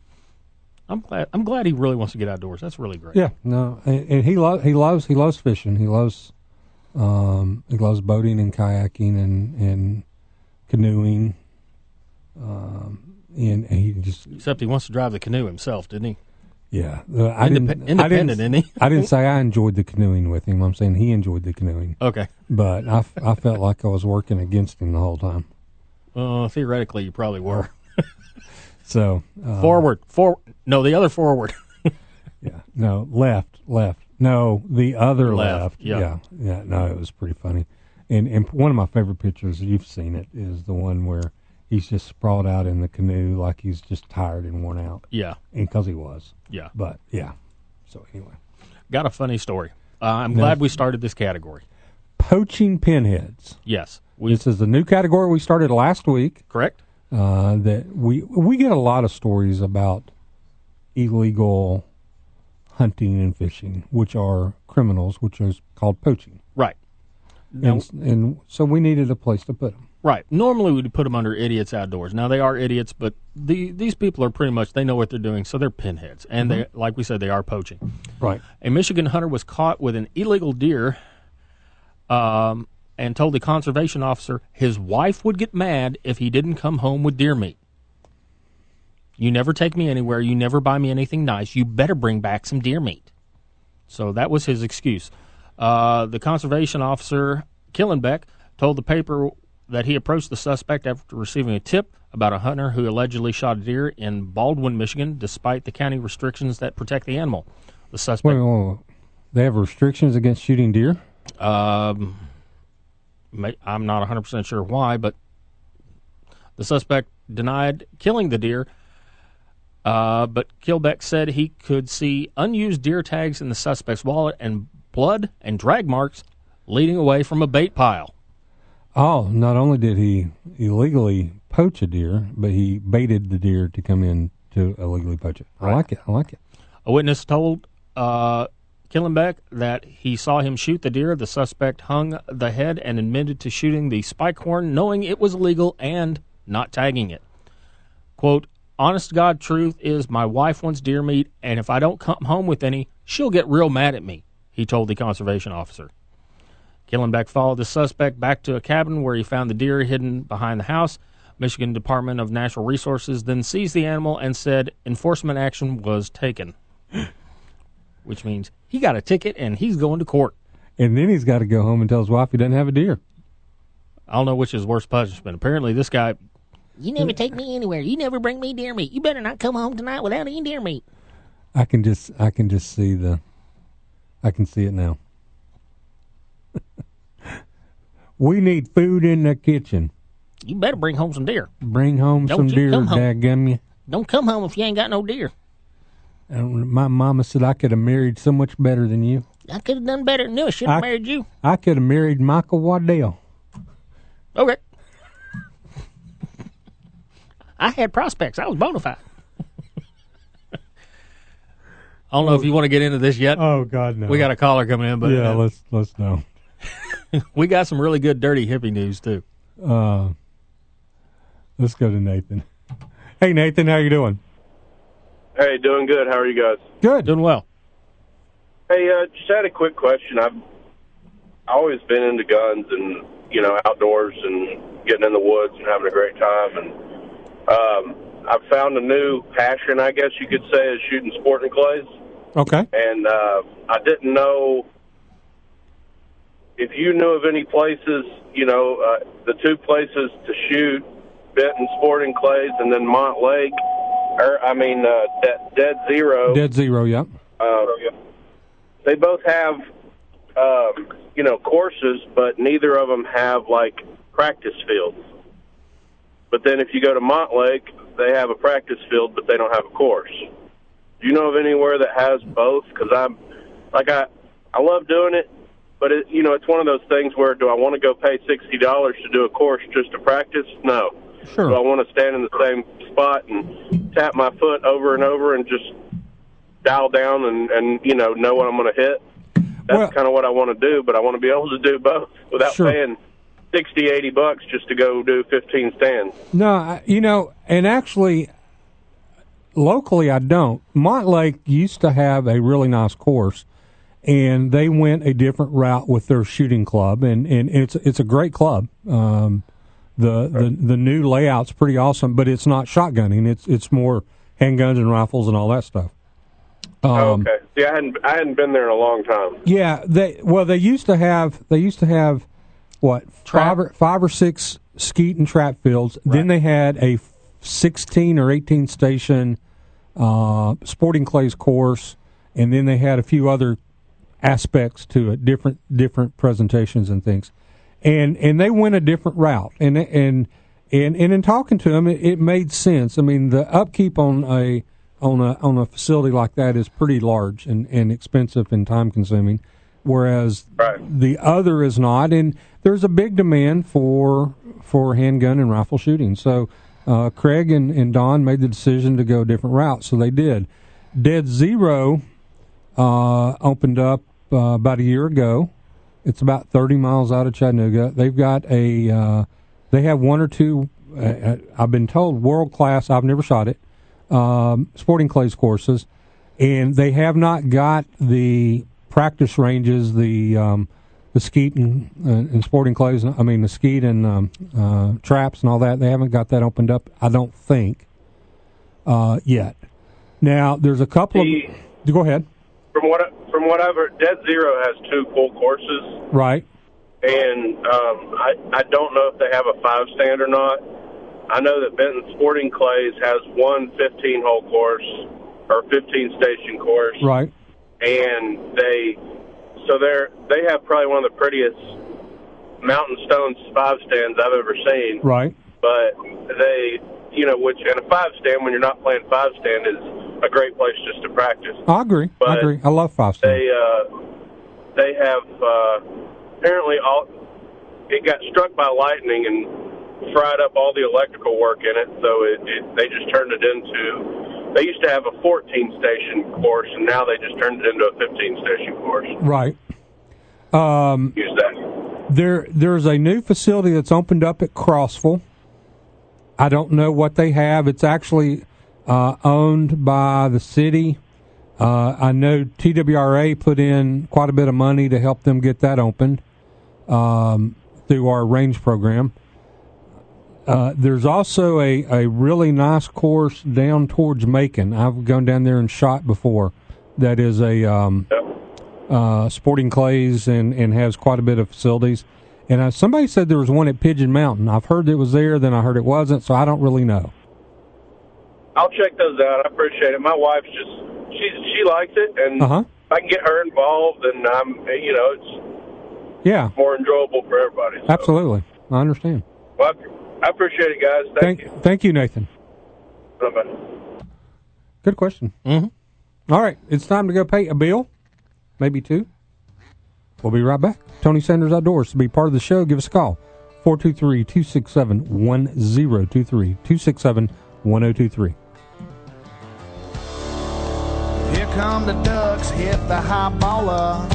I'm glad i'm glad he really wants to get outdoors. That's really great. Yeah, no, and, and he loves he loves he loves fishing. He loves um, he loves boating and kayaking and and canoeing. Um, and, and he just except he wants to drive the canoe himself didn't he yeah. Uh, I Indep- didn't, I independent, didn't, isn't he? I didn't say I enjoyed the canoeing with him. I'm saying he enjoyed the canoeing, Okay. but I, f- I felt like I was working against him the whole time. Uh, theoretically, you probably were. So uh, forward, forward. No, the other forward. Yeah. No, left, left. No, the other Left, left. yeah. yeah. Yeah. No, it was pretty funny. And and one of my favorite pictures, you've seen it, is the one where he's just sprawled out in the canoe like he's just tired and worn out. yeah, And because he was. yeah. But yeah. So anyway. Got a funny story. Uh, I'm glad we started this category. Poaching pinheads. Yes, we This is the new category we started last week. correct. Uh, that we we get a lot of stories about illegal hunting and fishing, which are criminals, which is called poaching. Right. and, and so we needed a place to put them. Right. Normally we'd put them under idiots outdoors. Now they are idiots, but the these people are pretty much they know what they're doing, so they're pinheads, and they like we said they are poaching. Right. A Michigan hunter was caught with an illegal deer, um, and told the conservation officer his wife would get mad if he didn't come home with deer meat. You never take me anywhere. You never buy me anything nice. You better bring back some deer meat. So that was his excuse. Uh, the conservation officer, Killenbeck, told the paper that he approached the suspect after receiving a tip about a hunter who allegedly shot a deer in Baldwin, Michigan, despite the county restrictions that protect the animal. The suspect. Wait, wait, wait. They have restrictions against shooting deer. Um, I'm not 100% sure why, but the suspect denied killing the deer. Uh, but Kilbeck said he could see unused deer tags in the suspect's wallet and blood and drag marks leading away from a bait pile. Oh, not only did he illegally poach a deer, but he baited the deer to come in to illegally poach it. I Right. like it. I like it. A witness told uh, Killenbeck that he saw him shoot the deer. The suspect hung the head and admitted to shooting the spike horn, knowing it was illegal and not tagging it. Quote, Honest God truth is my wife wants deer meat, and if I don't come home with any, she'll get real mad at me, he told the conservation officer. Killenbeck followed the suspect back to a cabin where he found the deer hidden behind the house. Michigan Department of Natural Resources then seized the animal and said enforcement action was taken. Which means he got a ticket and he's going to court. And then he's got to go home and tell his wife he doesn't have a deer. I don't know which is worse punishment. Apparently, this guy, You never take me anywhere. You never bring me deer meat. You better not come home tonight without any deer meat. I can just I can just see the I can see it now. we need food in the kitchen. You better bring home some deer. Bring home Don't some you deer, come home. you. Don't come home if you ain't got no deer. And my mama said I could have married so much better than you. I could have done better than. Should I- have married you. I could have married Michael Waddell. Okay. I had prospects. I was bona fide. I don't know if you want to get into this yet. Oh God, no. we got a caller coming in, but yeah. uh, Let's let's know. we got some really good dirty hippie news too. Uh, let's go to Nathan. Hey Nathan, how you doing? Hey, doing good. How are you guys? Good. Doing well. Hey, uh, just had a quick question. I've always been into guns and you know outdoors and getting in the woods and having a great time. And um, I've found a new passion, I guess you could say, is shooting sporting clays. Okay. And uh, I didn't know if you knew of any places. You know, uh, the two places to shoot: Benton Sporting Clays and then Montlake. Or I mean, uh, Dead, Dead Zero. Dead zero. Yep. Uh, they both have, um, you know, courses, but neither of them have like practice fields. But then if you go to Montlake, they have a practice field, but they don't have a course. Do you know of anywhere that has both? Because I'm, like, I, I love doing it, but it, you know, it's one of those things where do I want to go pay sixty dollars to do a course just to practice? No. Sure. Do I want to stand in the same spot and tap my foot over and over and just dial down and and you know know what I'm going to hit? That's Well- kind of what I want to do, but I want to be able to do both without Sure. paying sixty, eighty bucks just to go do fifteen stands. No, you know, and actually, locally, I don't. Montlake used to have a really nice course, and they went a different route with their shooting club, and, and it's it's a great club. Um, the, the the new layout's pretty awesome, but it's not shotgunning. It's it's more handguns and rifles and all that stuff. Um, Oh, okay. See, I hadn't I hadn't been there in a long time. Yeah, they well they used to have they used to have what five or, five or six skeet and trap fields. Then they had a sixteen or eighteen station uh, sporting clays course, and then they had a few other aspects to it, different different presentations and things, and and they went a different route, and and and and in talking to them, it, it made sense. I mean, the upkeep on a on a on a facility like that is pretty large and, and expensive and time consuming, whereas the other is not. And there's a big demand for for handgun and rifle shooting. So uh, Craig and, and Don made the decision to go a different route, so they did. Dead Zero uh, opened up uh, about a year ago, It's about 30 miles out of Chattanooga. They've got a, uh, they have one or two, uh, uh, I've been told, world class, I've never shot it, um, sporting clays courses. And they have not got the practice ranges, the, um, the skeet and, uh, and sporting clays, I mean, the skeet and um, uh, traps and all that. They haven't got that opened up, I don't think, uh, yet. Now, there's a couple The- of. Go ahead. From what from what I've heard, Dead Zero has two full courses, Right. and um, I I don't know if they have a five stand or not. I know that Benton Sporting Clays has one 15 hole course or 15 station course, Right. And they so they're they have probably one of the prettiest mountain stones five stands I've ever seen. Right. But they, you know, which and a five stand when you're not playing five stand is a great place just to practice. I agree. I agree. I love five stars. They uh, they have uh, apparently all it got struck by lightning and fried up all the electrical work in it, so it, it they just turned it into. They used to have a 14 station course, and now they just turned it into a 15 station course. Right. Um, Use that. there, there's a new facility that's opened up at Crossville. I don't know what they have. It's actually uh, owned by the city. Uh, I know TWRA put in quite a bit of money to help them get that opened um, through our range program. Uh, there's also a, a really nice course down towards Macon. I've gone down there and shot before. That is a um, uh, sporting clays and, and has quite a bit of facilities. And uh, somebody said there was one at Pigeon Mountain. I've heard it was there, then I heard it wasn't, so I don't really know. I'll check those out. I appreciate it. My wife's just she she likes it, and Uh huh. if I can get her involved, then I'm you know it's Yeah, more enjoyable for everybody. So, absolutely. I understand. Well, I, I appreciate it, guys. Thank, Thank, thank you, Nathan. Bye-bye. Good question. Mm-hmm. All right, it's time to go pay a bill, maybe two. We'll be right back. Tony Sanders Outdoors. To be part of the show, give us a call 423 267 1023. 267 1023. Here come the ducks, hit the high baller.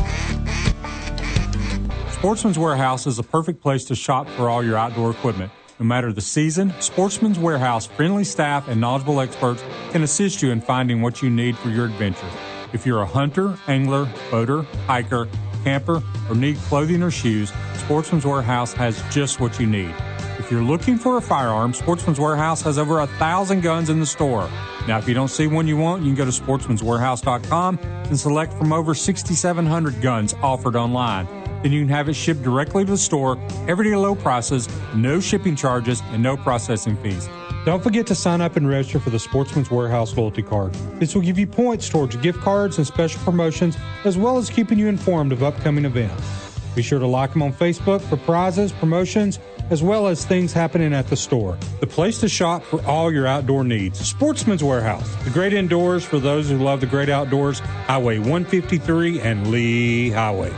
Sportsman's Warehouse is a perfect place to shop for all your outdoor equipment. No matter the season, Sportsman's Warehouse friendly staff and knowledgeable experts can assist you in finding what you need for your adventure. If you're a hunter, angler, boater, hiker, camper, or need clothing or shoes, Sportsman's Warehouse has just what you need. If you're looking for a firearm, Sportsman's Warehouse has over a thousand guns in the store. Now, if you don't see one you want, you can go to sportsmanswarehouse.com and select from over 6,700 guns offered online. Then you can have it shipped directly to the store, everyday low prices, no shipping charges, and no processing fees. Don't forget to sign up and register for the Sportsman's Warehouse loyalty card. This will give you points towards gift cards and special promotions, as well as keeping you informed of upcoming events. Be sure to like them on Facebook for prizes, promotions, as well as things happening at the store. The place to shop for all your outdoor needs. Sportsman's Warehouse, the great indoors for those who love the great outdoors. Highway 153 and Lee Highway.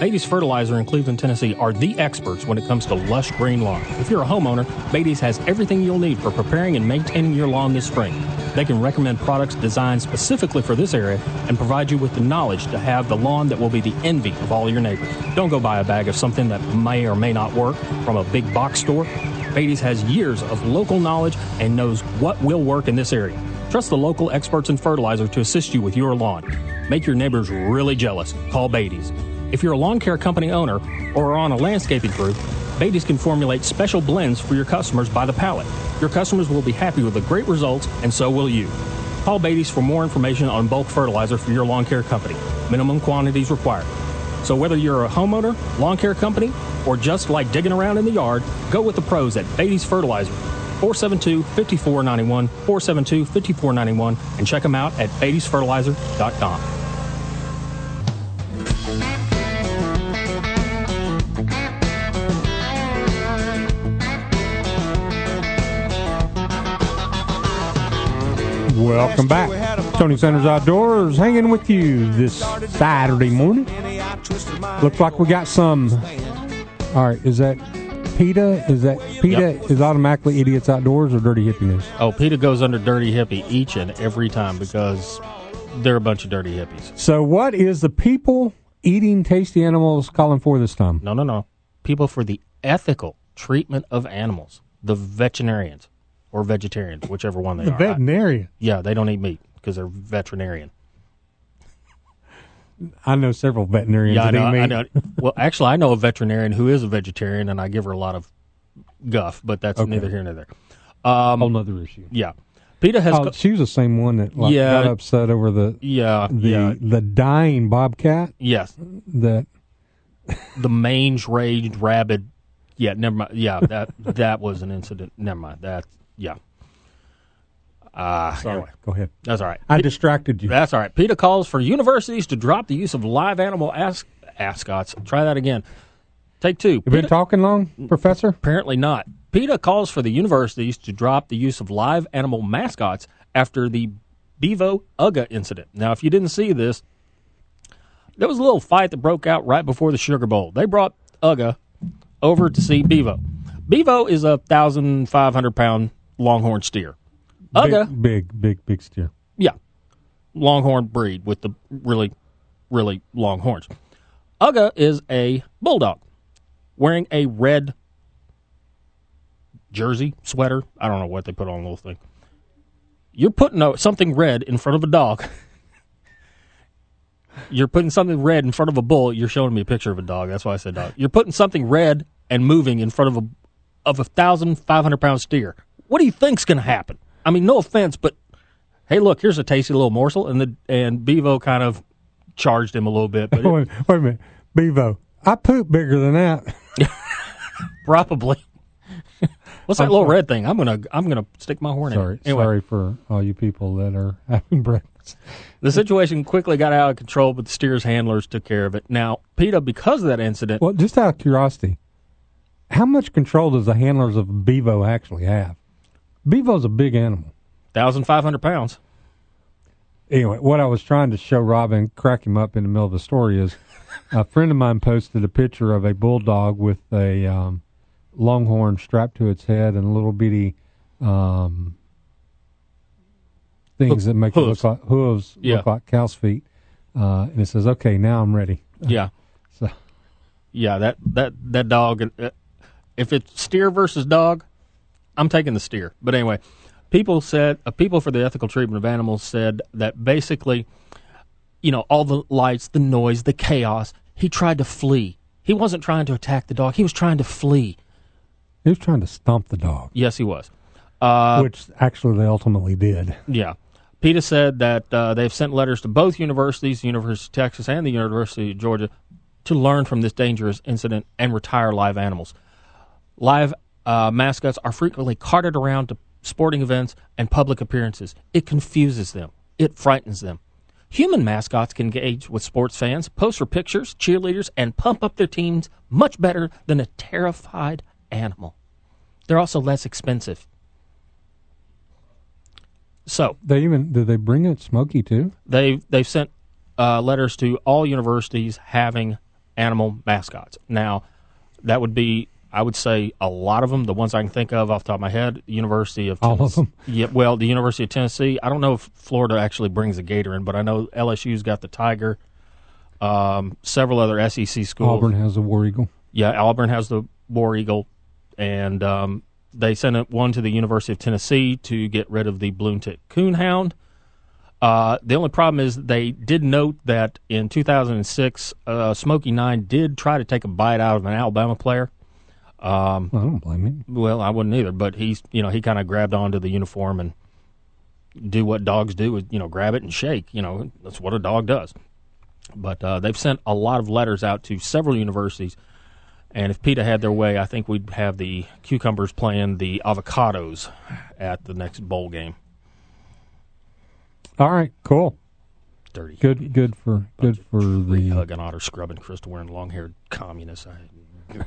Beatty's Fertilizer in Cleveland, Tennessee are the experts when it comes to lush green lawn. If you're a homeowner, Beatty's has everything you'll need for preparing and maintaining your lawn this spring. They can recommend products designed specifically for this area and provide you with the knowledge to have the lawn that will be the envy of all your neighbors. Don't go buy a bag of something that may or may not work from a big box store. Beatty's has years of local knowledge and knows what will work in this area. Trust the local experts in fertilizer to assist you with your lawn. Make your neighbors really jealous. Call Beatty's. If you're a lawn care company owner or are on a landscaping crew, Beatty's can formulate special blends for your customers by the pallet. Your customers will be happy with the great results, and so will you. Call Beatty's for more information on bulk fertilizer for your lawn care company. Minimum quantities required. So whether you're a homeowner, lawn care company, or just like digging around in the yard, go with the pros at Beatty's Fertilizer. 472-5491, 472-5491, and check them out at beattysfertilizer.com. Welcome back. Tony Sanders Outdoors hanging with you this Saturday morning. Looks like we got some. All right, is that PETA? Is that PETA Yep. is automatically Idiots Outdoors or Dirty Hippie News? Oh, PETA goes under Dirty Hippie each and every time because they're a bunch of dirty hippies. So, what is the people eating tasty animals calling for this time? No, no, no. People for the ethical treatment of animals. The veterinarians or vegetarians, whichever one they The are. veterinarian. yeah, they don't eat meat because they're veterinarian. I know several veterinarians Yeah, I that know, eat meat. I know. Well, actually, I know a veterinarian who is a vegetarian, and I give her a lot of guff, but that's Okay. neither here nor there. Um, Whole nother issue. yeah, PETA has. Oh, co- she was the same one that like, Yeah. got upset over the yeah, the yeah, the dying bobcat yes. that The mange raged rabid. Yeah, never mind. Yeah, that that was an incident. Never mind. That yeah. Uh, sorry. anyway, Go ahead. that's all right. I distracted you. That's all right. PETA calls for universities to drop the use of live animal as- ascots. Try that again. Take two. You been PETA- talking long, Professor? Apparently not. PETA calls for the universities to drop the use of live animal mascots after the Bevo Uga incident. Now, if you didn't see this, there was a little fight that broke out right before the Sugar Bowl. They brought Uga over to see Bevo. Bevo is a thousand five hundred pound longhorn steer. Uga, Big, big, big, big steer. yeah, longhorn breed with the really, really long horns. Uga is a bulldog wearing a red jersey, sweater. I don't know what they put on the little thing. You're putting a, something red in front of a dog. You're putting something red in front of a bull. You're showing me a picture of a dog. That's why I said dog. You're putting something red and moving in front of a of a thousand five hundred pound steer. What do you think's going to happen? I mean, no offense, but hey, look, here's a tasty little morsel, and the and Bevo kind of charged him a little bit, but it- Wait, wait a minute, Bevo. I poop bigger than that. probably. What's that I'm little sorry. red thing? I'm gonna I'm gonna stick my horn Sorry, in. Anyway, sorry for all you people that are having breakfast. the situation quickly got out of control, but the steer's handlers took care of it. Now, PETA, because of that incident, Well, just out of curiosity, how much control does the handlers of Bevo actually have? Bevo's a big animal. thousand five hundred pounds. Anyway, what I was trying to show Robin, crack him up in the middle of the story is a friend of mine posted a picture of a bulldog with a um, longhorn strapped to its head and little bitty um, things that make Hooves. it look like hooves, Yeah. look like cow's feet. Uh, and it says, "Okay, now I'm ready." Yeah, So yeah. That that that dog. uh, If it's steer versus dog, I'm taking the steer. But anyway, people said uh, people for the ethical treatment of animals said that basically, you know, all the lights, the noise, the chaos. He tried to flee. He wasn't trying to attack the dog. He was trying to flee. he was trying to stomp the dog, Yes, he was. Uh, which actually they ultimately did. Yeah. PETA said that uh, they've sent letters to both universities, the University of Texas and the University of Georgia, to learn from this dangerous incident and retire live animals. Live uh, mascots are frequently carted around to sporting events and public appearances. It confuses them, it frightens them. Human mascots can engage with sports fans, pose for pictures, cheerleaders, and pump up their teams much better than a terrified animal. They're also less expensive. So, They even did they bring it Smokey too? they've they've sent uh, letters to all universities having animal mascots. Now, that would be I would say a lot of them. The ones I can think of off the top of my head, University of All of them? Yeah, well, the University of Tennessee. I don't know if Florida actually brings a gator in, but I know LSU's got the tiger. Um, several other SEC schools. Auburn has the war eagle. Yeah, Auburn has the War Eagle, and um, they sent one to the University of Tennessee to get rid of the bluetick coonhound. Uh, the only problem is they did note that in 2006, uh, Smokey Nine did try to take a bite out of an Alabama player. Um, I don't blame him. well, I wouldn't either, but he's you know he kind of grabbed onto the uniform and do what dogs do, is you know grab it and shake. You know that's what a dog does. But uh, they've sent a lot of letters out to several universities, and if PETA had their way, I think we'd have the cucumbers playing the avocados at the next bowl game. All right, cool. Dirty, Good good for good for the hugging, otter scrubbing, crystal wearing, long haired communists. I,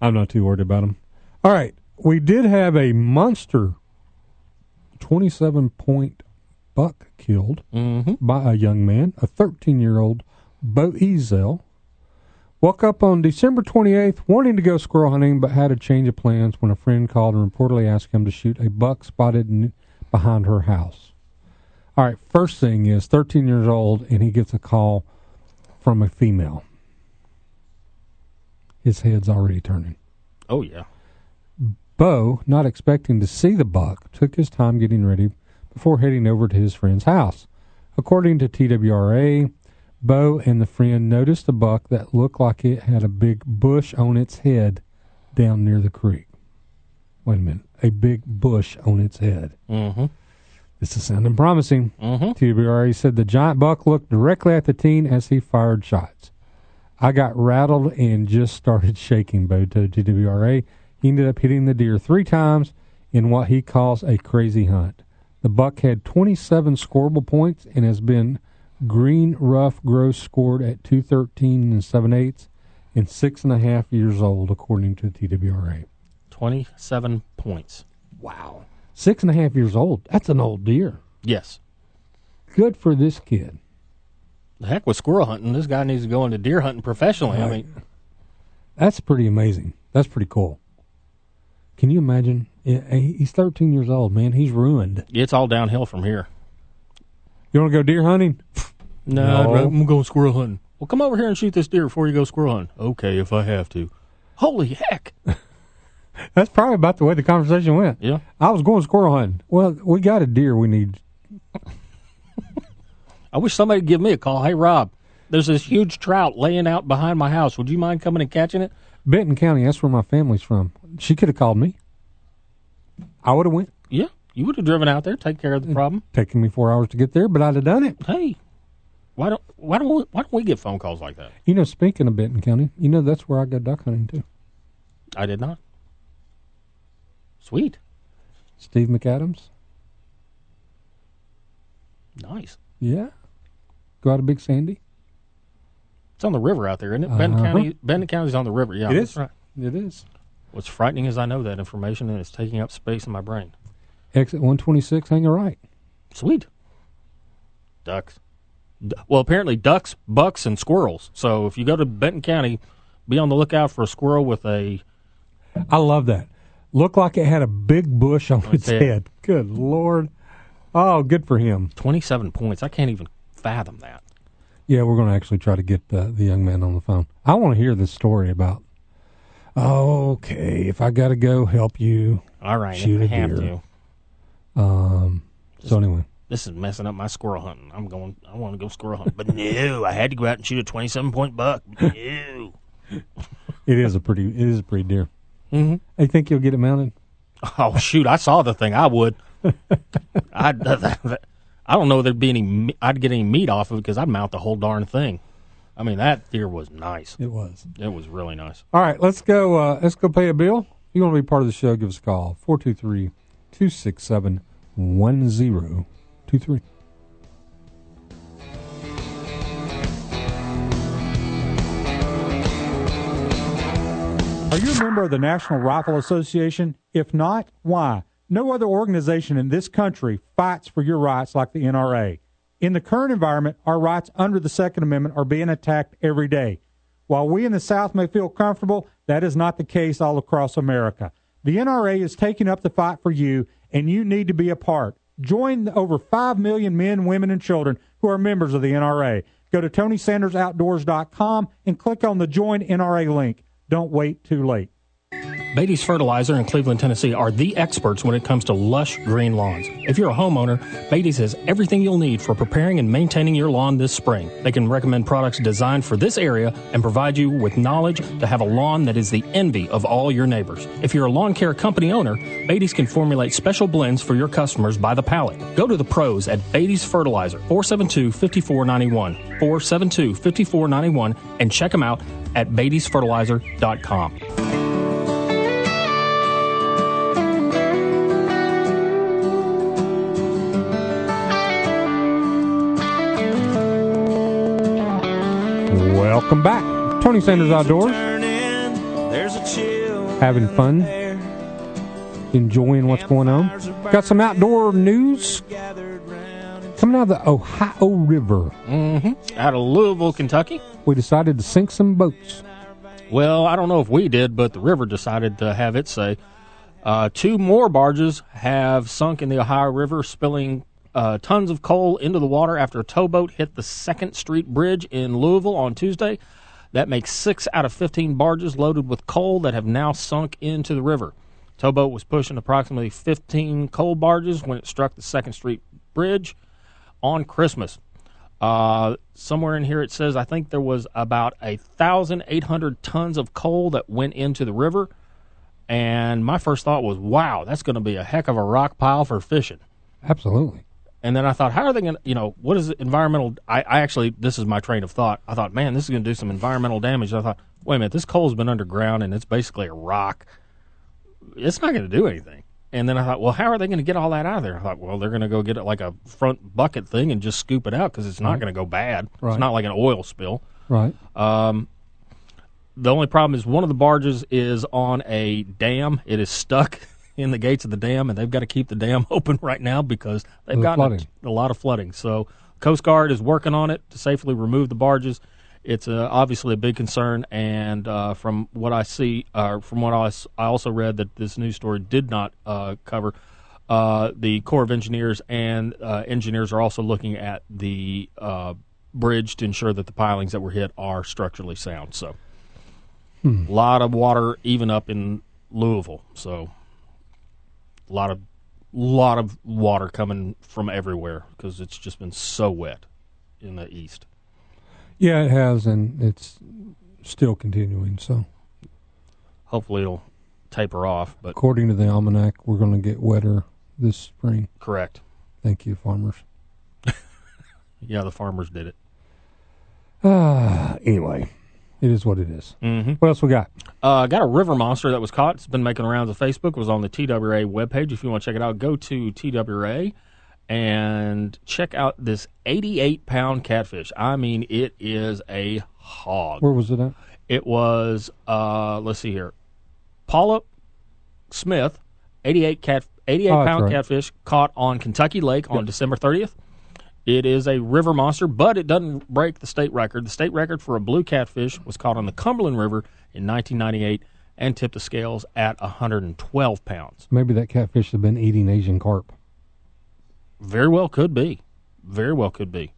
I'm not too worried about them. All right, we did have a monster 27 point buck killed mm-hmm. by a young man, a 13 year old Bo Ezel. Woke up on December 28th wanting to go squirrel hunting, but had a change of plans when a friend called and reportedly asked him to shoot a buck spotted n- behind her house. All right, first thing is 13 years old, and he gets a call from a female. His head's already turning. Oh yeah. Bo, not expecting to see the buck, took his time getting ready before heading over to his friend's house. According to TWRA, Bo and the friend noticed a buck that looked like it had a big bush on its head down near the creek. Wait a minute. A big bush on its head. Mm-hmm. This is sounding promising. Mm-hmm. TWRA said the giant buck looked directly at the teen as he fired shots. I got rattled and just started shaking, Bo told TWRA. He ended up hitting the deer three times in what he calls a crazy hunt. The buck had 27 scoreable points and has been green rough gross scored at 213 and 7 eighths and six and a half years old, according to TWRA. Twenty-seven points. Wow. Six and a half years old. That's an old deer. Yes. Good for this kid. The heck with squirrel hunting. This guy needs to go into deer hunting professionally. I mean, That's pretty amazing. That's pretty cool. Can you imagine? Yeah, He's 13 years old, man. He's ruined. it's all downhill from here. You want to go deer hunting? No, No. I'm going squirrel hunting. Well, come over here and shoot this deer before you go squirrel hunting. Okay, if I have to. Holy heck! That's probably about the way the conversation went. Yeah. I was going squirrel hunting. Well, we got a deer we need. I wish somebody'd give me a call. Hey, Rob, there's this huge trout laying out behind my house. Would you mind coming and catching it? Benton County, that's where my family's from. She could have called me. I would have went. Yeah, you would have driven out there, take care of the mm, problem. Taking me four hours to get there, but I'd have done it. Hey, why don't why don't we, why don't we get phone calls like that? You know, speaking of Benton County, you know that's where I go duck hunting too. I did not. Sweet, Steve McCadams. nice. Yeah. Go out to Big Sandy. It's on the river out there, isn't it? Benton Uh-huh. County. Benton County's on the river. Yeah, It that's is. Right. It is. What's frightening is I know that information and it's taking up space in my brain. Exit 126, hang a right. Sweet. Ducks. D- well, apparently ducks, bucks, and squirrels. So if you go to Benton County, be on the lookout for a squirrel with a. I love that. Looked like it had a big bush on its it. head. Good Lord. Oh, good for him. 27 points. I can't even fathom that. Yeah, we're going to actually try to get uh, the young man on the phone. I want to hear this story about. Okay, if I got to go help you, All right, Shoot if a I have deer. to. um. So anyway, This is messing up my squirrel hunting. I'm going. I want to go squirrel hunting, but no, I had to go out and shoot a 27 point buck. No. it is a pretty. It is a pretty deer. mm-hmm. I think you'll get it mounted. Oh shoot! I saw the thing. I would. I I don't know if there'd be any. I'd get any meat off of it because I'd mount the whole darn thing. I mean, that deer was nice. It was. It was really nice. All right, let's go. Uh, let's go pay a bill. If you want to be part of the show, give us a call 423 267 1023. Are you a member of the National Rifle Association? If not, why? No other organization in this country fights for your rights like the NRA. In the current environment, our rights under the Second Amendment are being attacked every day. While we in the South may feel comfortable, that is not the case all across America. The NRA is taking up the fight for you, and you need to be a part. Join the over 5 million men, women, and children who are members of the NRA. Go to TonySandersOutdoors.com and click on the Join NRA link. Don't wait too late. Beatty's Fertilizer in Cleveland, Tennessee are the experts when it comes to lush green lawns. If you're a homeowner, Beatty's has everything you'll need for preparing and maintaining your lawn this spring. They can recommend products designed for this area and provide you with knowledge to have a lawn that is the envy of all your neighbors. If you're a lawn care company owner, Beatty's can formulate special blends for your customers by the pallet. Go to the pros at Beatty's Fertilizer, 472-5491, 472-5491, and check them out at beattysfertilizer.com. Welcome back. Tony Sanders Outdoors. There's a chill Having fun. Enjoying what's going on. Got some outdoor news Gathered round and coming out of the Ohio River. Mm-hmm. Out of Louisville, Kentucky. We decided to sink some boats. Well, I don't know if we did, but the river decided to have it say. Uh, two more barges have sunk in the Ohio River, spilling uh, tons of coal into the water after a towboat hit the Second Street Bridge in Louisville on Tuesday. That makes six out of 15 barges loaded with coal that have now sunk into the river. Towboat was pushing approximately 15 coal barges when it struck the Second Street Bridge on Christmas. Uh, somewhere in here it says I think there was about a thousand eight hundred tons of coal that went into the river, and my first thought was, "Wow, that's going to be a heck of a rock pile for fishing." Absolutely. And then I thought, how are they going to, you know, what is environmental? I, I actually, this is my train of thought. I thought, man, this is going to do some environmental damage. I thought, wait a minute, this coal's been underground and it's basically a rock. It's not going to do anything. And then I thought, well, how are they going to get all that out of there? I thought, well, they're going to go get it like a front bucket thing and just scoop it out because it's not Right. going to go bad. Right. It's not like an oil spill. Right. Um, the only problem is one of the barges is on a dam. It is stuck in the gates of the dam, and they've got to keep the dam open right now because they've The got a, a lot of flooding. So Coast Guard is working on it to safely remove the barges. It's uh, obviously a big concern, and uh, from what I see, uh, from what I, I also read that this news story did not uh, cover, uh, the Corps of Engineers and uh, engineers are also looking at the uh, bridge to ensure that the pilings that were hit are structurally sound. So, a lot of water, even up in Louisville. So, a lot of lot of water coming from everywhere because it's just been so wet in the east. Yeah, it has, and it's still continuing. So, Hopefully, it'll taper off. But according to the almanac, we're going to get wetter this spring. correct, Thank you, farmers. yeah, the farmers did it. Ah, anyway, it is what it is. Mm-hmm. What else we got? Uh, got a river monster that was caught. It's been making rounds on Facebook. It was on the TWRA webpage. If you want to check it out, go to TWRA and check out this 88 pound catfish. I mean, it is a hog. Where was it at? It was, uh, let's see here, Paula Smith, 88 cat, 88 Oh, pound right. catfish caught on Kentucky Lake on December 30th. It is a river monster, but it doesn't break the state record. The state record for a blue catfish was caught on the Cumberland River in 1998 and tipped the scales at 112 pounds. Maybe that catfish has been eating Asian carp. Very well could be. Very well could be.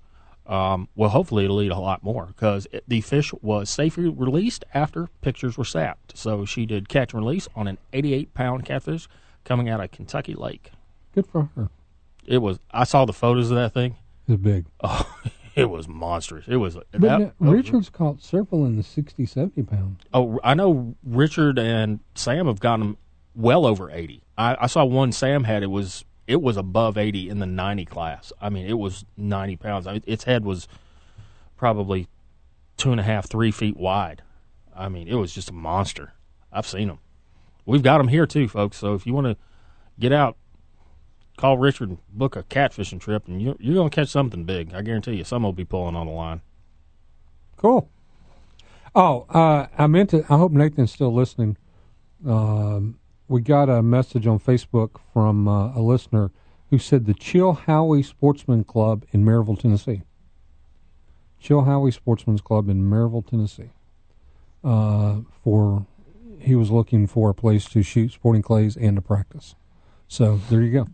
Um, well, hopefully it'll eat a lot more because it, the fish was safely released after pictures were sapped. So she did catch and release on an 88 pound catfish coming out of Kentucky Lake. Good for her. It was. I saw the photos of that thing. Big. Oh, it was monstrous. It was. But that- Richard's caught several in the 60, 70 pound. Oh, I know Richard and Sam have gotten them well over 80. I, I saw one Sam had. It was it was above 80 in the 90 class. I mean, it was 90 pounds. I mean, its head was probably two and a half, three feet wide. I mean, it was just a monster. I've seen them. We've got them here too, folks. So if you want to get out, call Richard and book a catfishing trip, and you're, you're going to catch something big. I guarantee you, some will be pulling on the line. Cool. Oh, uh, I meant to. I hope Nathan's still listening. Um, we got a message on Facebook from uh, a listener who said the Chilhowee Sportsman Club in Maryville, Tennessee. Chilhowee Sportsman's Club in Maryville, Tennessee. Uh, for he was looking for a place to shoot sporting clays and to practice. So there you go.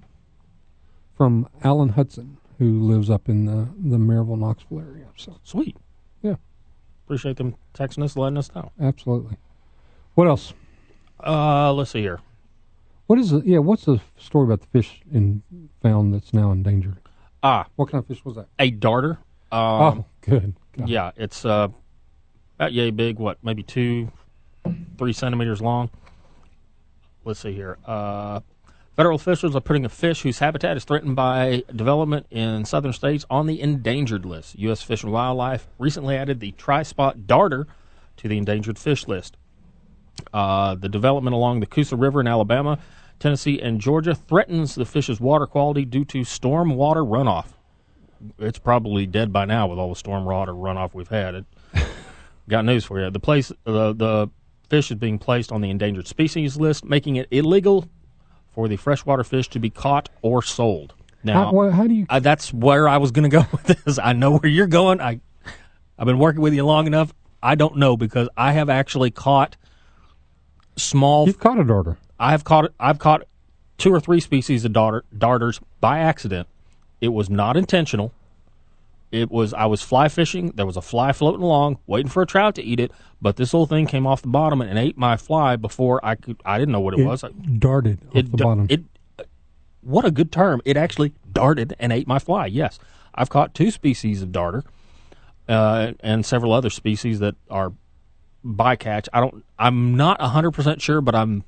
From Alan Hudson, who lives up in the the Maryville Knoxville area. So Sweet. Yeah. Appreciate them texting us, letting us know. absolutely. What else? Uh, let's see here. What is the yeah? What's the story about the fish in found that's now endangered? Ah, What kind of fish was that? a darter. Um, oh, good. God. yeah, it's uh, about yay big. What, maybe two, three centimeters long. Let's see here. Uh, federal officials are putting a fish whose habitat is threatened by development in southern states on the endangered list. U.S. Fish and Wildlife recently added the tri-spot darter to the endangered fish list. Uh, the development along the Coosa River in Alabama, Tennessee, and Georgia threatens the fish's water quality due to storm water runoff. It's probably dead by now with all the storm water runoff we've had. It, got news for you. The place, the the fish is being placed on the endangered species list, making it illegal for the freshwater fish to be caught or sold. Now, How, how do you? that's where I was going to go with this. I know where you're going. I, I've been working with you long enough. I don't know because I have actually caught small. You've caught a darter. I have caught. I've caught two or three species of darter, darters by accident It was not intentional. It was I was fly fishing. There was a fly floating along, waiting for a trout to eat it. But this little thing came off the bottom and ate my fly before I could. I didn't know what it, was. I- darted off it the bottom. It what a good term. It actually darted and ate my fly. Yes, I've caught two species of darter, uh, and several other species that are bycatch. I don't. I'm not hundred percent sure, but I'm.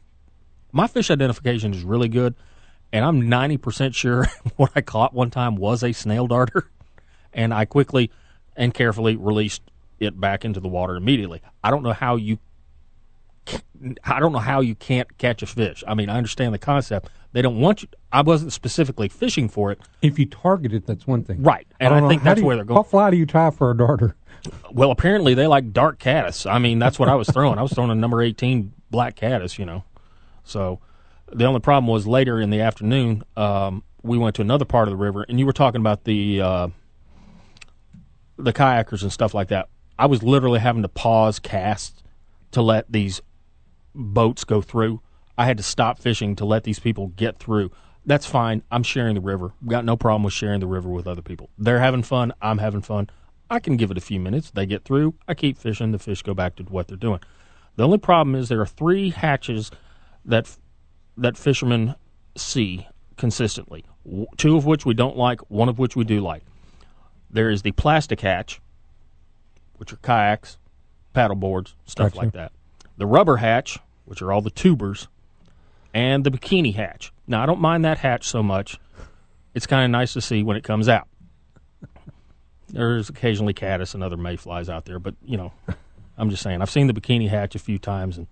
My fish identification is really good, and I'm ninety percent sure what I caught one time was a snail darter, and I quickly and carefully released it back into the water immediately. I don't know how you I don't know how you can't catch a fish. I mean, I understand the concept. They don't want you. I wasn't specifically fishing for it. if you target it, that's one thing. Right. And don't I think how that's you- where they're going. What fly do you tie for a darter? Well, apparently they like dark caddis. I mean, that's what I was throwing. I was throwing a number 18 black caddis, you know. So the only problem was later in the afternoon, um, we went to another part of the river, and you were talking about the uh, the kayakers and stuff like that. I was literally having to pause cast to let these boats go through. I had to stop fishing to let these people get through. That's fine. I'm sharing the river. Got no problem with sharing the river with other people. They're having fun. I'm having fun. I can give it a few minutes. They get through. I keep fishing. The fish go back to what they're doing. The only problem is there are three hatches that that fishermen see consistently. Two of which we don't like. One of which we do like. There is the plastic hatch, which are kayaks, paddle boards, stuff Gotcha. like that. The rubber hatch, which are all the tubers, and the bikini hatch. Now I don't mind that hatch so much. It's kind of nice to see when it comes out. There's occasionally caddis and other mayflies out there, but you know, I'm just saying I've seen the bikini hatch a few times and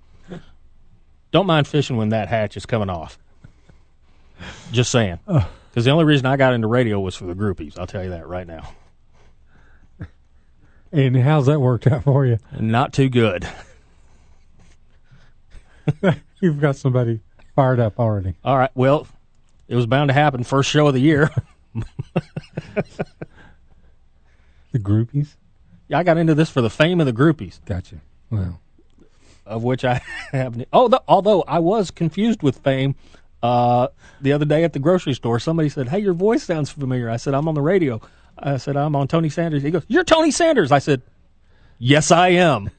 don't mind fishing when that hatch is coming off. Just saying, because the only reason I got into radio was for the groupies. I'll tell you that right now. And how's that worked out for you? Not too good. You've got somebody fired up already. All right, well, it was bound to happen. First show of the year. The groupies? Yeah, I got into this for the fame of the groupies. Gotcha. Well, of which I have. Oh, the, although I was confused with fame uh, the other day at the grocery store. Somebody said, "Hey, your voice sounds familiar." I said, "I'm on the radio." I said, "I'm on Tony Sanders." He goes, "You're Tony Sanders." I said, "Yes, I am."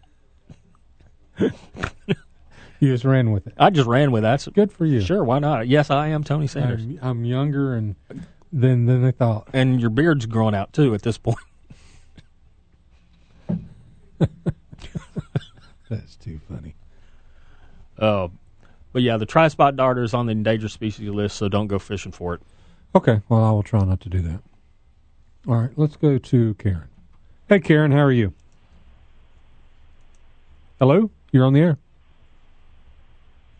you just ran with it. I just ran with that. Good for you. Sure, why not? Yes, I am Tony Sanders. I'm, I'm younger and than than they thought. and your beard's growing out too at this point. That's too funny. Uh, but yeah, the tri-spot darter is on the endangered species list, so don't go fishing for it. Okay, well, I will try not to do that. All right, let's go to Karen. Hey, Karen, how are you? Hello, you're on the air.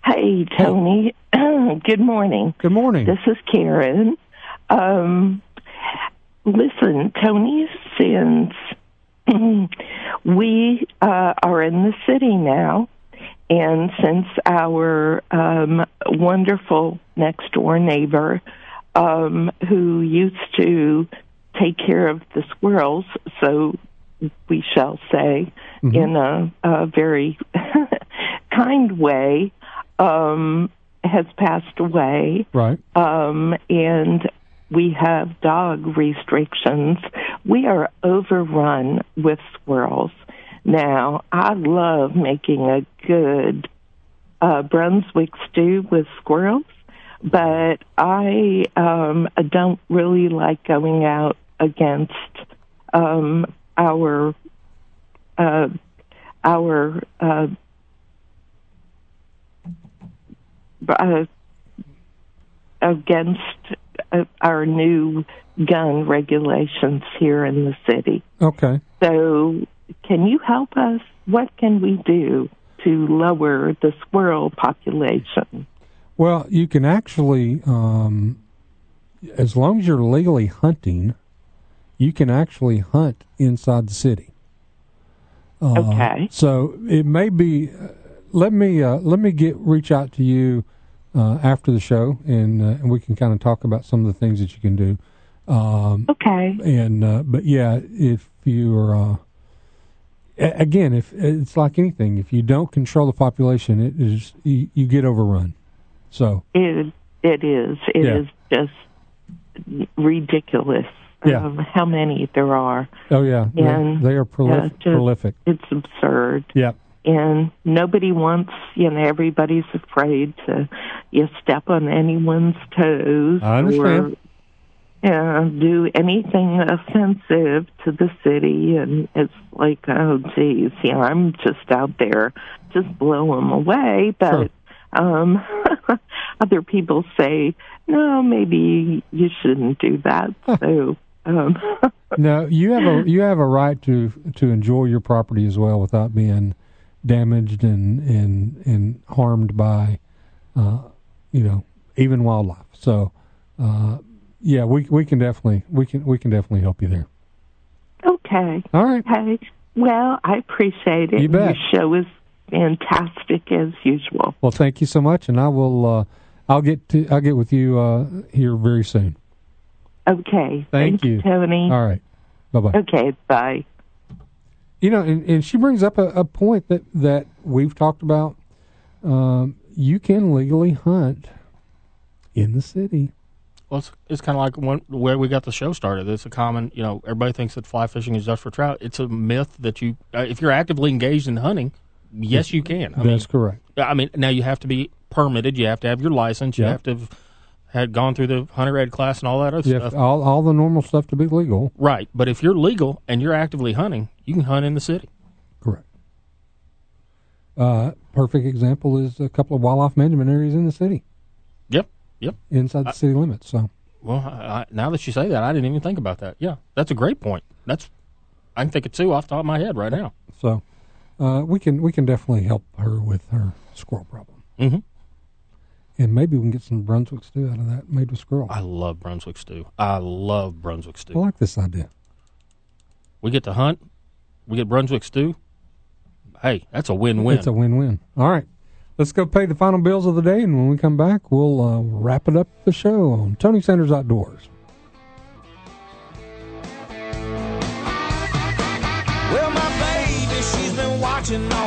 Hey, Tony. Good morning. Good morning. This is Karen. Um, listen, Tony, since we uh, are in the city now, and since our um, wonderful next door neighbor, um, who used to take care of the squirrels, so we shall say, in a, a very kind way, um, has passed away Right. um, and we have dog restrictions. We are overrun with squirrels. Now, I love making a good uh, Brunswick stew with squirrels, but I um, don't really like going out against um, our uh, our uh, uh, against uh, our new gun regulations here in the city. Okay. So, can you help us? What can we do to lower the squirrel population? Well, you can actually, um, as long as you're legally hunting, you can actually hunt inside the city. Uh, Okay. So it may be. Uh, let me uh, let me get reach out to you uh, after the show, and, uh, and we can kind of talk about some of the things that you can do. Um, Okay. and uh, but yeah, if you're uh, a- again, if it's like anything, if you don't control the population, it is you, you get overrun. So It it is. It is Yeah. just ridiculous. Yeah. Um, how many there are. Oh yeah, they- And, they are prolif- yeah, just- prolific. It's absurd. Yeah. and nobody wants you know everybody's afraid to you step on anyone's toes I understand. or uh, do anything offensive to the city and it's like oh geez yeah i'm just out there just blow them away but um other people say no maybe you shouldn't do that so um No, you have a you have a right to to enjoy your property as well without being damaged and and and harmed by, uh, you know, even wildlife. So, uh, yeah, we we can definitely we can we can definitely help you there. Okay. All right. Okay. Well, I appreciate it. You bet. Your show is fantastic as usual. Well, thank you so much, and I will uh, I'll get to I'll get with you uh, here very soon. Okay. Thank you. Tony. All right. Bye bye. Okay. Bye. You know, and, and she brings up a, a point that that we've talked about. Um, you can legally hunt in the city. Well, it's, it's kind of like when, where we got the show started. It's a common, you know, everybody thinks that fly fishing is just for trout. It's a myth that you, uh, if you're actively engaged in hunting, yes, you can. I That's correct. I mean, now you have to be permitted. You have to have your license. You Yeah. have to have had gone through the hunter ed class and all that other You stuff. all all the normal stuff to be legal. Right, but if you're legal and you're actively hunting, you can hunt in the city. Correct. Uh, perfect example is a couple of wildlife management areas in the city, Yep, yep. inside the city limits. So Well, I, I, now that you say that, I didn't even think about that. Yeah, that's a great point. That's I can think of two off the top of my head right now. so uh, we can we can definitely help her with her squirrel problem, Mhm. And maybe we can get some Brunswick stew out of that made with squirrel. I love Brunswick stew. I love Brunswick stew. I like this idea. We get to hunt. We get Brunswick stew. Hey, that's a win-win. It's a win-win. All right, let's go pay the final bills of the day, and when we come back, we'll uh, wrap it up the show on Tony Sanders Outdoors. Well, my baby, she's been watching all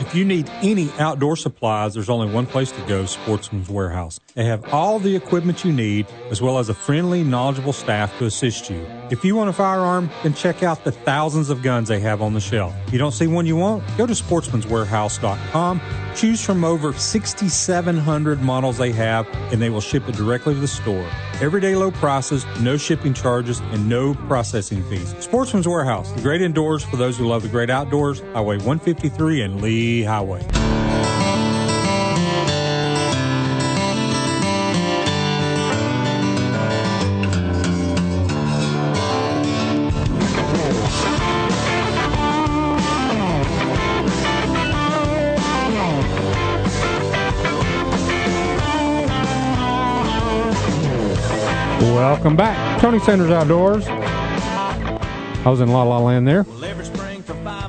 If you need any outdoor supplies, there's only one place to go, Sportsman's Warehouse. They have all the equipment you need, as well as a friendly, knowledgeable staff to assist you. If you want a firearm, then check out the thousands of guns they have on the shelf. If You don't see one you want? Go to sportsmanswarehouse.com. Choose from over 6,700 models they have, and they will ship it directly to the store. Everyday low prices, no shipping charges, and no processing fees. Sportsman's Warehouse, the great indoors for those who love the great outdoors, Highway 153 and Lee Highway. Welcome back, Tony Sanders Outdoors. I was in La La Land there.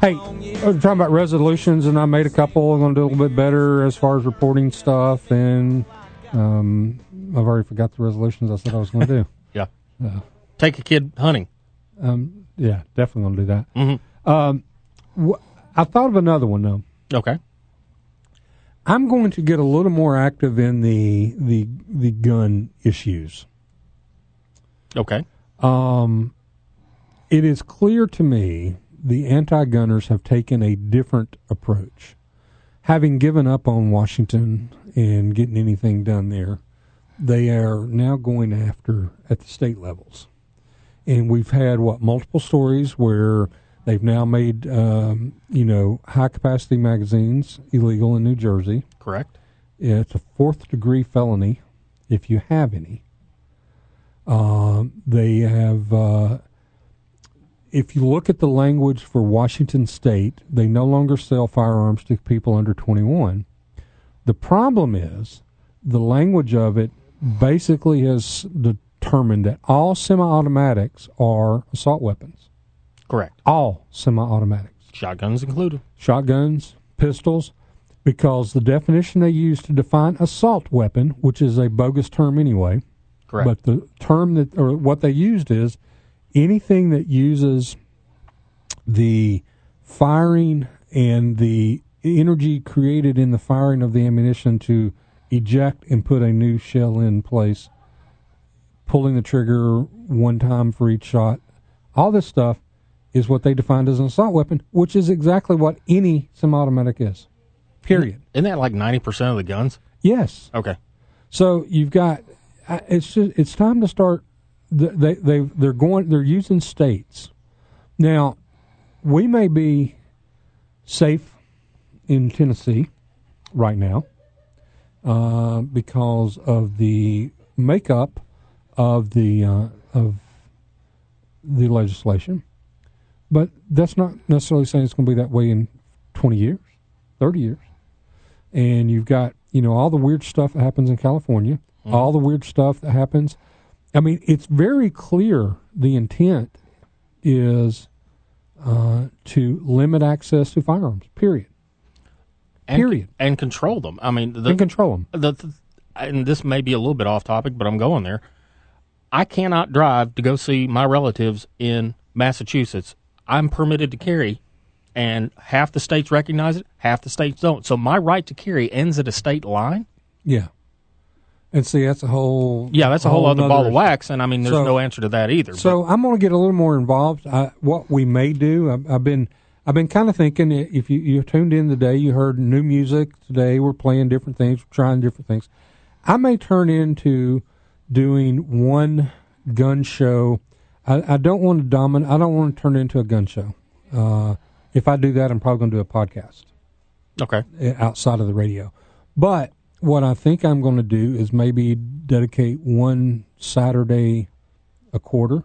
Hey, Was talking about resolutions, and I made a couple. I'm going to do a little bit better as far as reporting stuff, and um, I've already forgot the resolutions I said I was going to do. Yeah. Uh, Take a kid hunting. um, yeah, definitely going to do that. Mhm. Um, wh- I thought of another one though. Okay. I'm going to get a little more active in the the the gun issues. Okay. Um, it is clear to me the anti-gunners have taken a different approach. Having given up on Washington and getting anything done there, they are now going after at the state levels. And we've had what multiple stories where they've now made um, you know high capacity magazines illegal in New Jersey. Correct. It's a fourth degree felony if you have any. Um, they have, uh, if you look at the language for Washington State, they no longer sell firearms to people under 21. The problem is the language of it basically has determined that all semi-automatics are assault weapons. Correct. All semi-automatics, Shotguns included. shotguns, pistols, because the definition they use to define assault weapon, which is a bogus term anyway, Correct. but the term that or what they used is anything that uses the firing and the energy created in the firing of the ammunition to eject and put a new shell in place, pulling the trigger one time for each shot. All this stuff is what they defined as an assault weapon, which is exactly what any semi-automatic is. Period. Isn't that like 90% of the guns? Yes. Okay. So you've got uh, it's just it's time to start. Th- They they they're going they're using states now. We may be safe in Tennessee right now uh, because of the makeup of the uh, of the legislation, but that's not necessarily saying it's going to be that way in twenty years, thirty years and you've got you know all the weird stuff that happens in California, all the weird stuff that happens. I mean, it's very clear the intent is uh, to limit access to firearms. Period. And, Period. And control them. I mean, the, and control them. the, the and this may be a little bit off topic, but I'm going there. I cannot drive to go see my relatives in Massachusetts. I'm permitted to carry, and half the states recognize it, half the states don't. So my right to carry ends at a state line. Yeah. And see, that's a whole Yeah, that's a whole, other ball of wax, and I mean, there's So- no answer to that either. So I'm going to get a little more involved. I, what we may do, I've, I've been, I've been kind of thinking. If you you tuned in today, you heard new music today. We're playing different things, we're trying different things. I may turn into doing one gun show. I, I don't want to dominate. I don't want to turn it into a gun show. Uh, if I do that, I'm probably going to do a podcast okay, uh, outside of the radio. But what I think I'm going to do is maybe dedicate one Saturday a quarter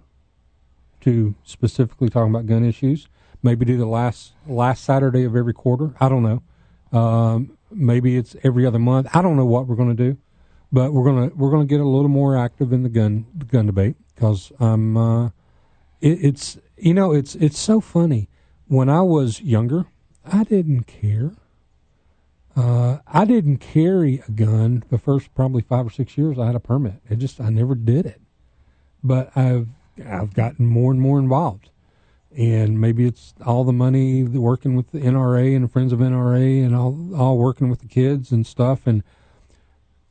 to specifically talking about gun issues. Maybe do the last last Saturday of every quarter. I don't know. Um, maybe it's every other month. I don't know what we're going to do, but we're gonna we're gonna get a little more active in the gun the gun debate because I'm. Uh, it, it's you know it's it's so funny. When I was younger, I didn't care. Uh, I didn't carry a gun the first probably five or six years I had a permit. It just I never did it. But I've I've gotten more and more involved, and maybe it's all the money the working with the NRA and the Friends of NRA and all all working with the kids and stuff and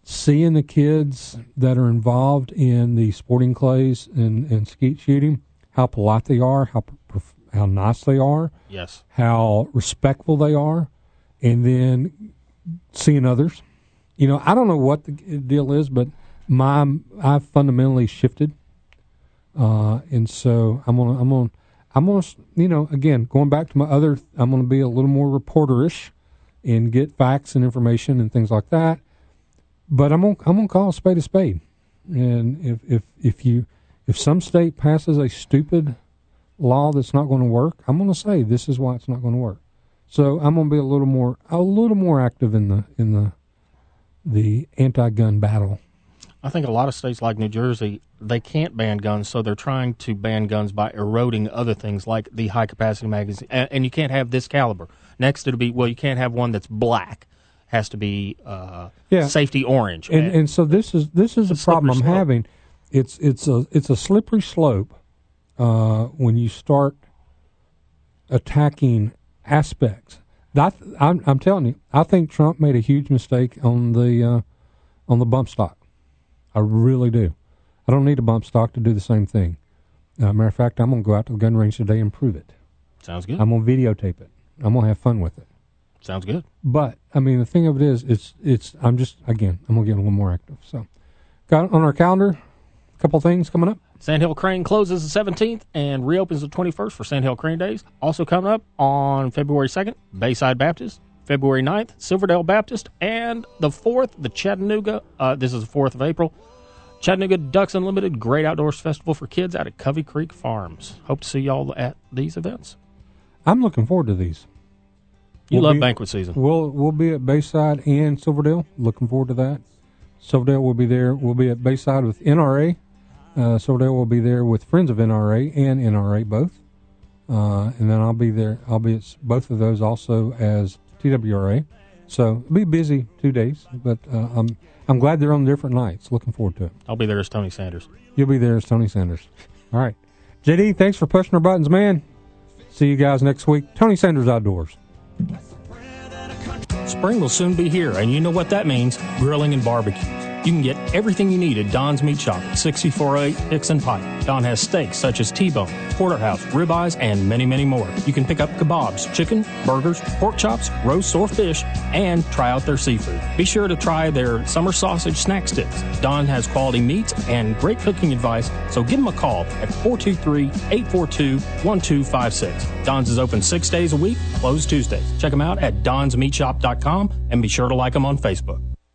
seeing the kids that are involved in the sporting clays and and skeet shooting, how polite they are, how how nice they are yes, how respectful they are, and then seeing others. You know, I don't know what the deal is, but my I've fundamentally shifted, uh, and so I'm gonna I'm gonna I'm gonna you know again going back to my other I'm gonna be a little more reporterish and get facts and information and things like that. But I'm gonna I'm gonna call a spade a spade, and if if if you if some state passes a stupid law that's not going to work, I'm going to say this is why it's not going to work. So I'm going to be a little more a little more active in the in the the anti-gun battle. I think a lot of states like New Jersey they can't ban guns, so they're trying to ban guns by eroding other things like the high capacity magazine. And, and you can't have this caliber. Next, it'll be well, you can't have one that's black. Has to be uh, Yeah. safety orange. And and so this is this is a problem I'm slope. having. It's it's a it's a slippery slope uh, when you start attacking aspects. That I'm, I'm telling you, I think Trump made a huge mistake on the uh, on the bump stock. I really do. I don't need a bump stock to do the same thing. Uh, matter of fact, I'm going to go out to the gun range today and prove it. Sounds good. I'm going to videotape it. I'm going to have fun with it. Sounds good. But I mean, the thing of it is, it's it's. I'm just again, I'm gonna get a little more active. So, got on our calendar, a couple things coming up. Sandhill Crane closes the 17th and reopens the 21st for Sandhill Crane Days. Also coming up on February 2nd, Bayside Baptist. February 9th, Silverdale Baptist. And the 4th, the Chattanooga, uh, this is the 4th of April, Chattanooga Ducks Unlimited Great Outdoors Festival for Kids out at Covey Creek Farms. Hope to see y'all at these events. I'm looking forward to these. You We'll love be- banquet season. We'll we'll be at Bayside and Silverdale. Looking forward to that. Silverdale will be there. We'll be at Bayside with NRA. Uh, Silverdale will be there with Friends of NRA and NRA both. Uh, and then I'll be there. I'll be at both of those also as TWRA. So it'll be busy two days, but uh, I'm I'm glad they're on different nights. Looking forward to it. I'll be there as Tony Sanders. You'll be there as Tony Sanders. All right, JD. Thanks for pushing our buttons, man. See you guys next week. Tony Sanders Outdoors. Spring will soon be here, and you know what that means grilling and barbecues. You can get everything you need at Don's Meat Shop, 6408 Hixson Pike. Don has steaks such as T-bone, porterhouse, ribeyes, and many, many more. You can pick up kebabs, chicken, burgers, pork chops, roast or fish, and try out their seafood. Be sure to try their summer sausage snack sticks. Don has quality meats and great cooking advice, so give him a call at 423-842-1256. Don's is open six days a week, closed Tuesdays. Check them out at donsmeatshop.com and be sure to like them on Facebook.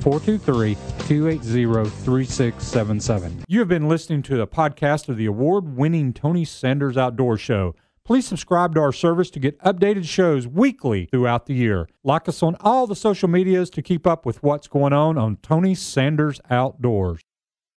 423-280-3677. You have been listening to a podcast of the award-winning Tony Sanders Outdoor Show. Please subscribe to our service to get updated shows weekly throughout the year. Like us on all the social medias to keep up with what's going on on Tony Sanders Outdoors.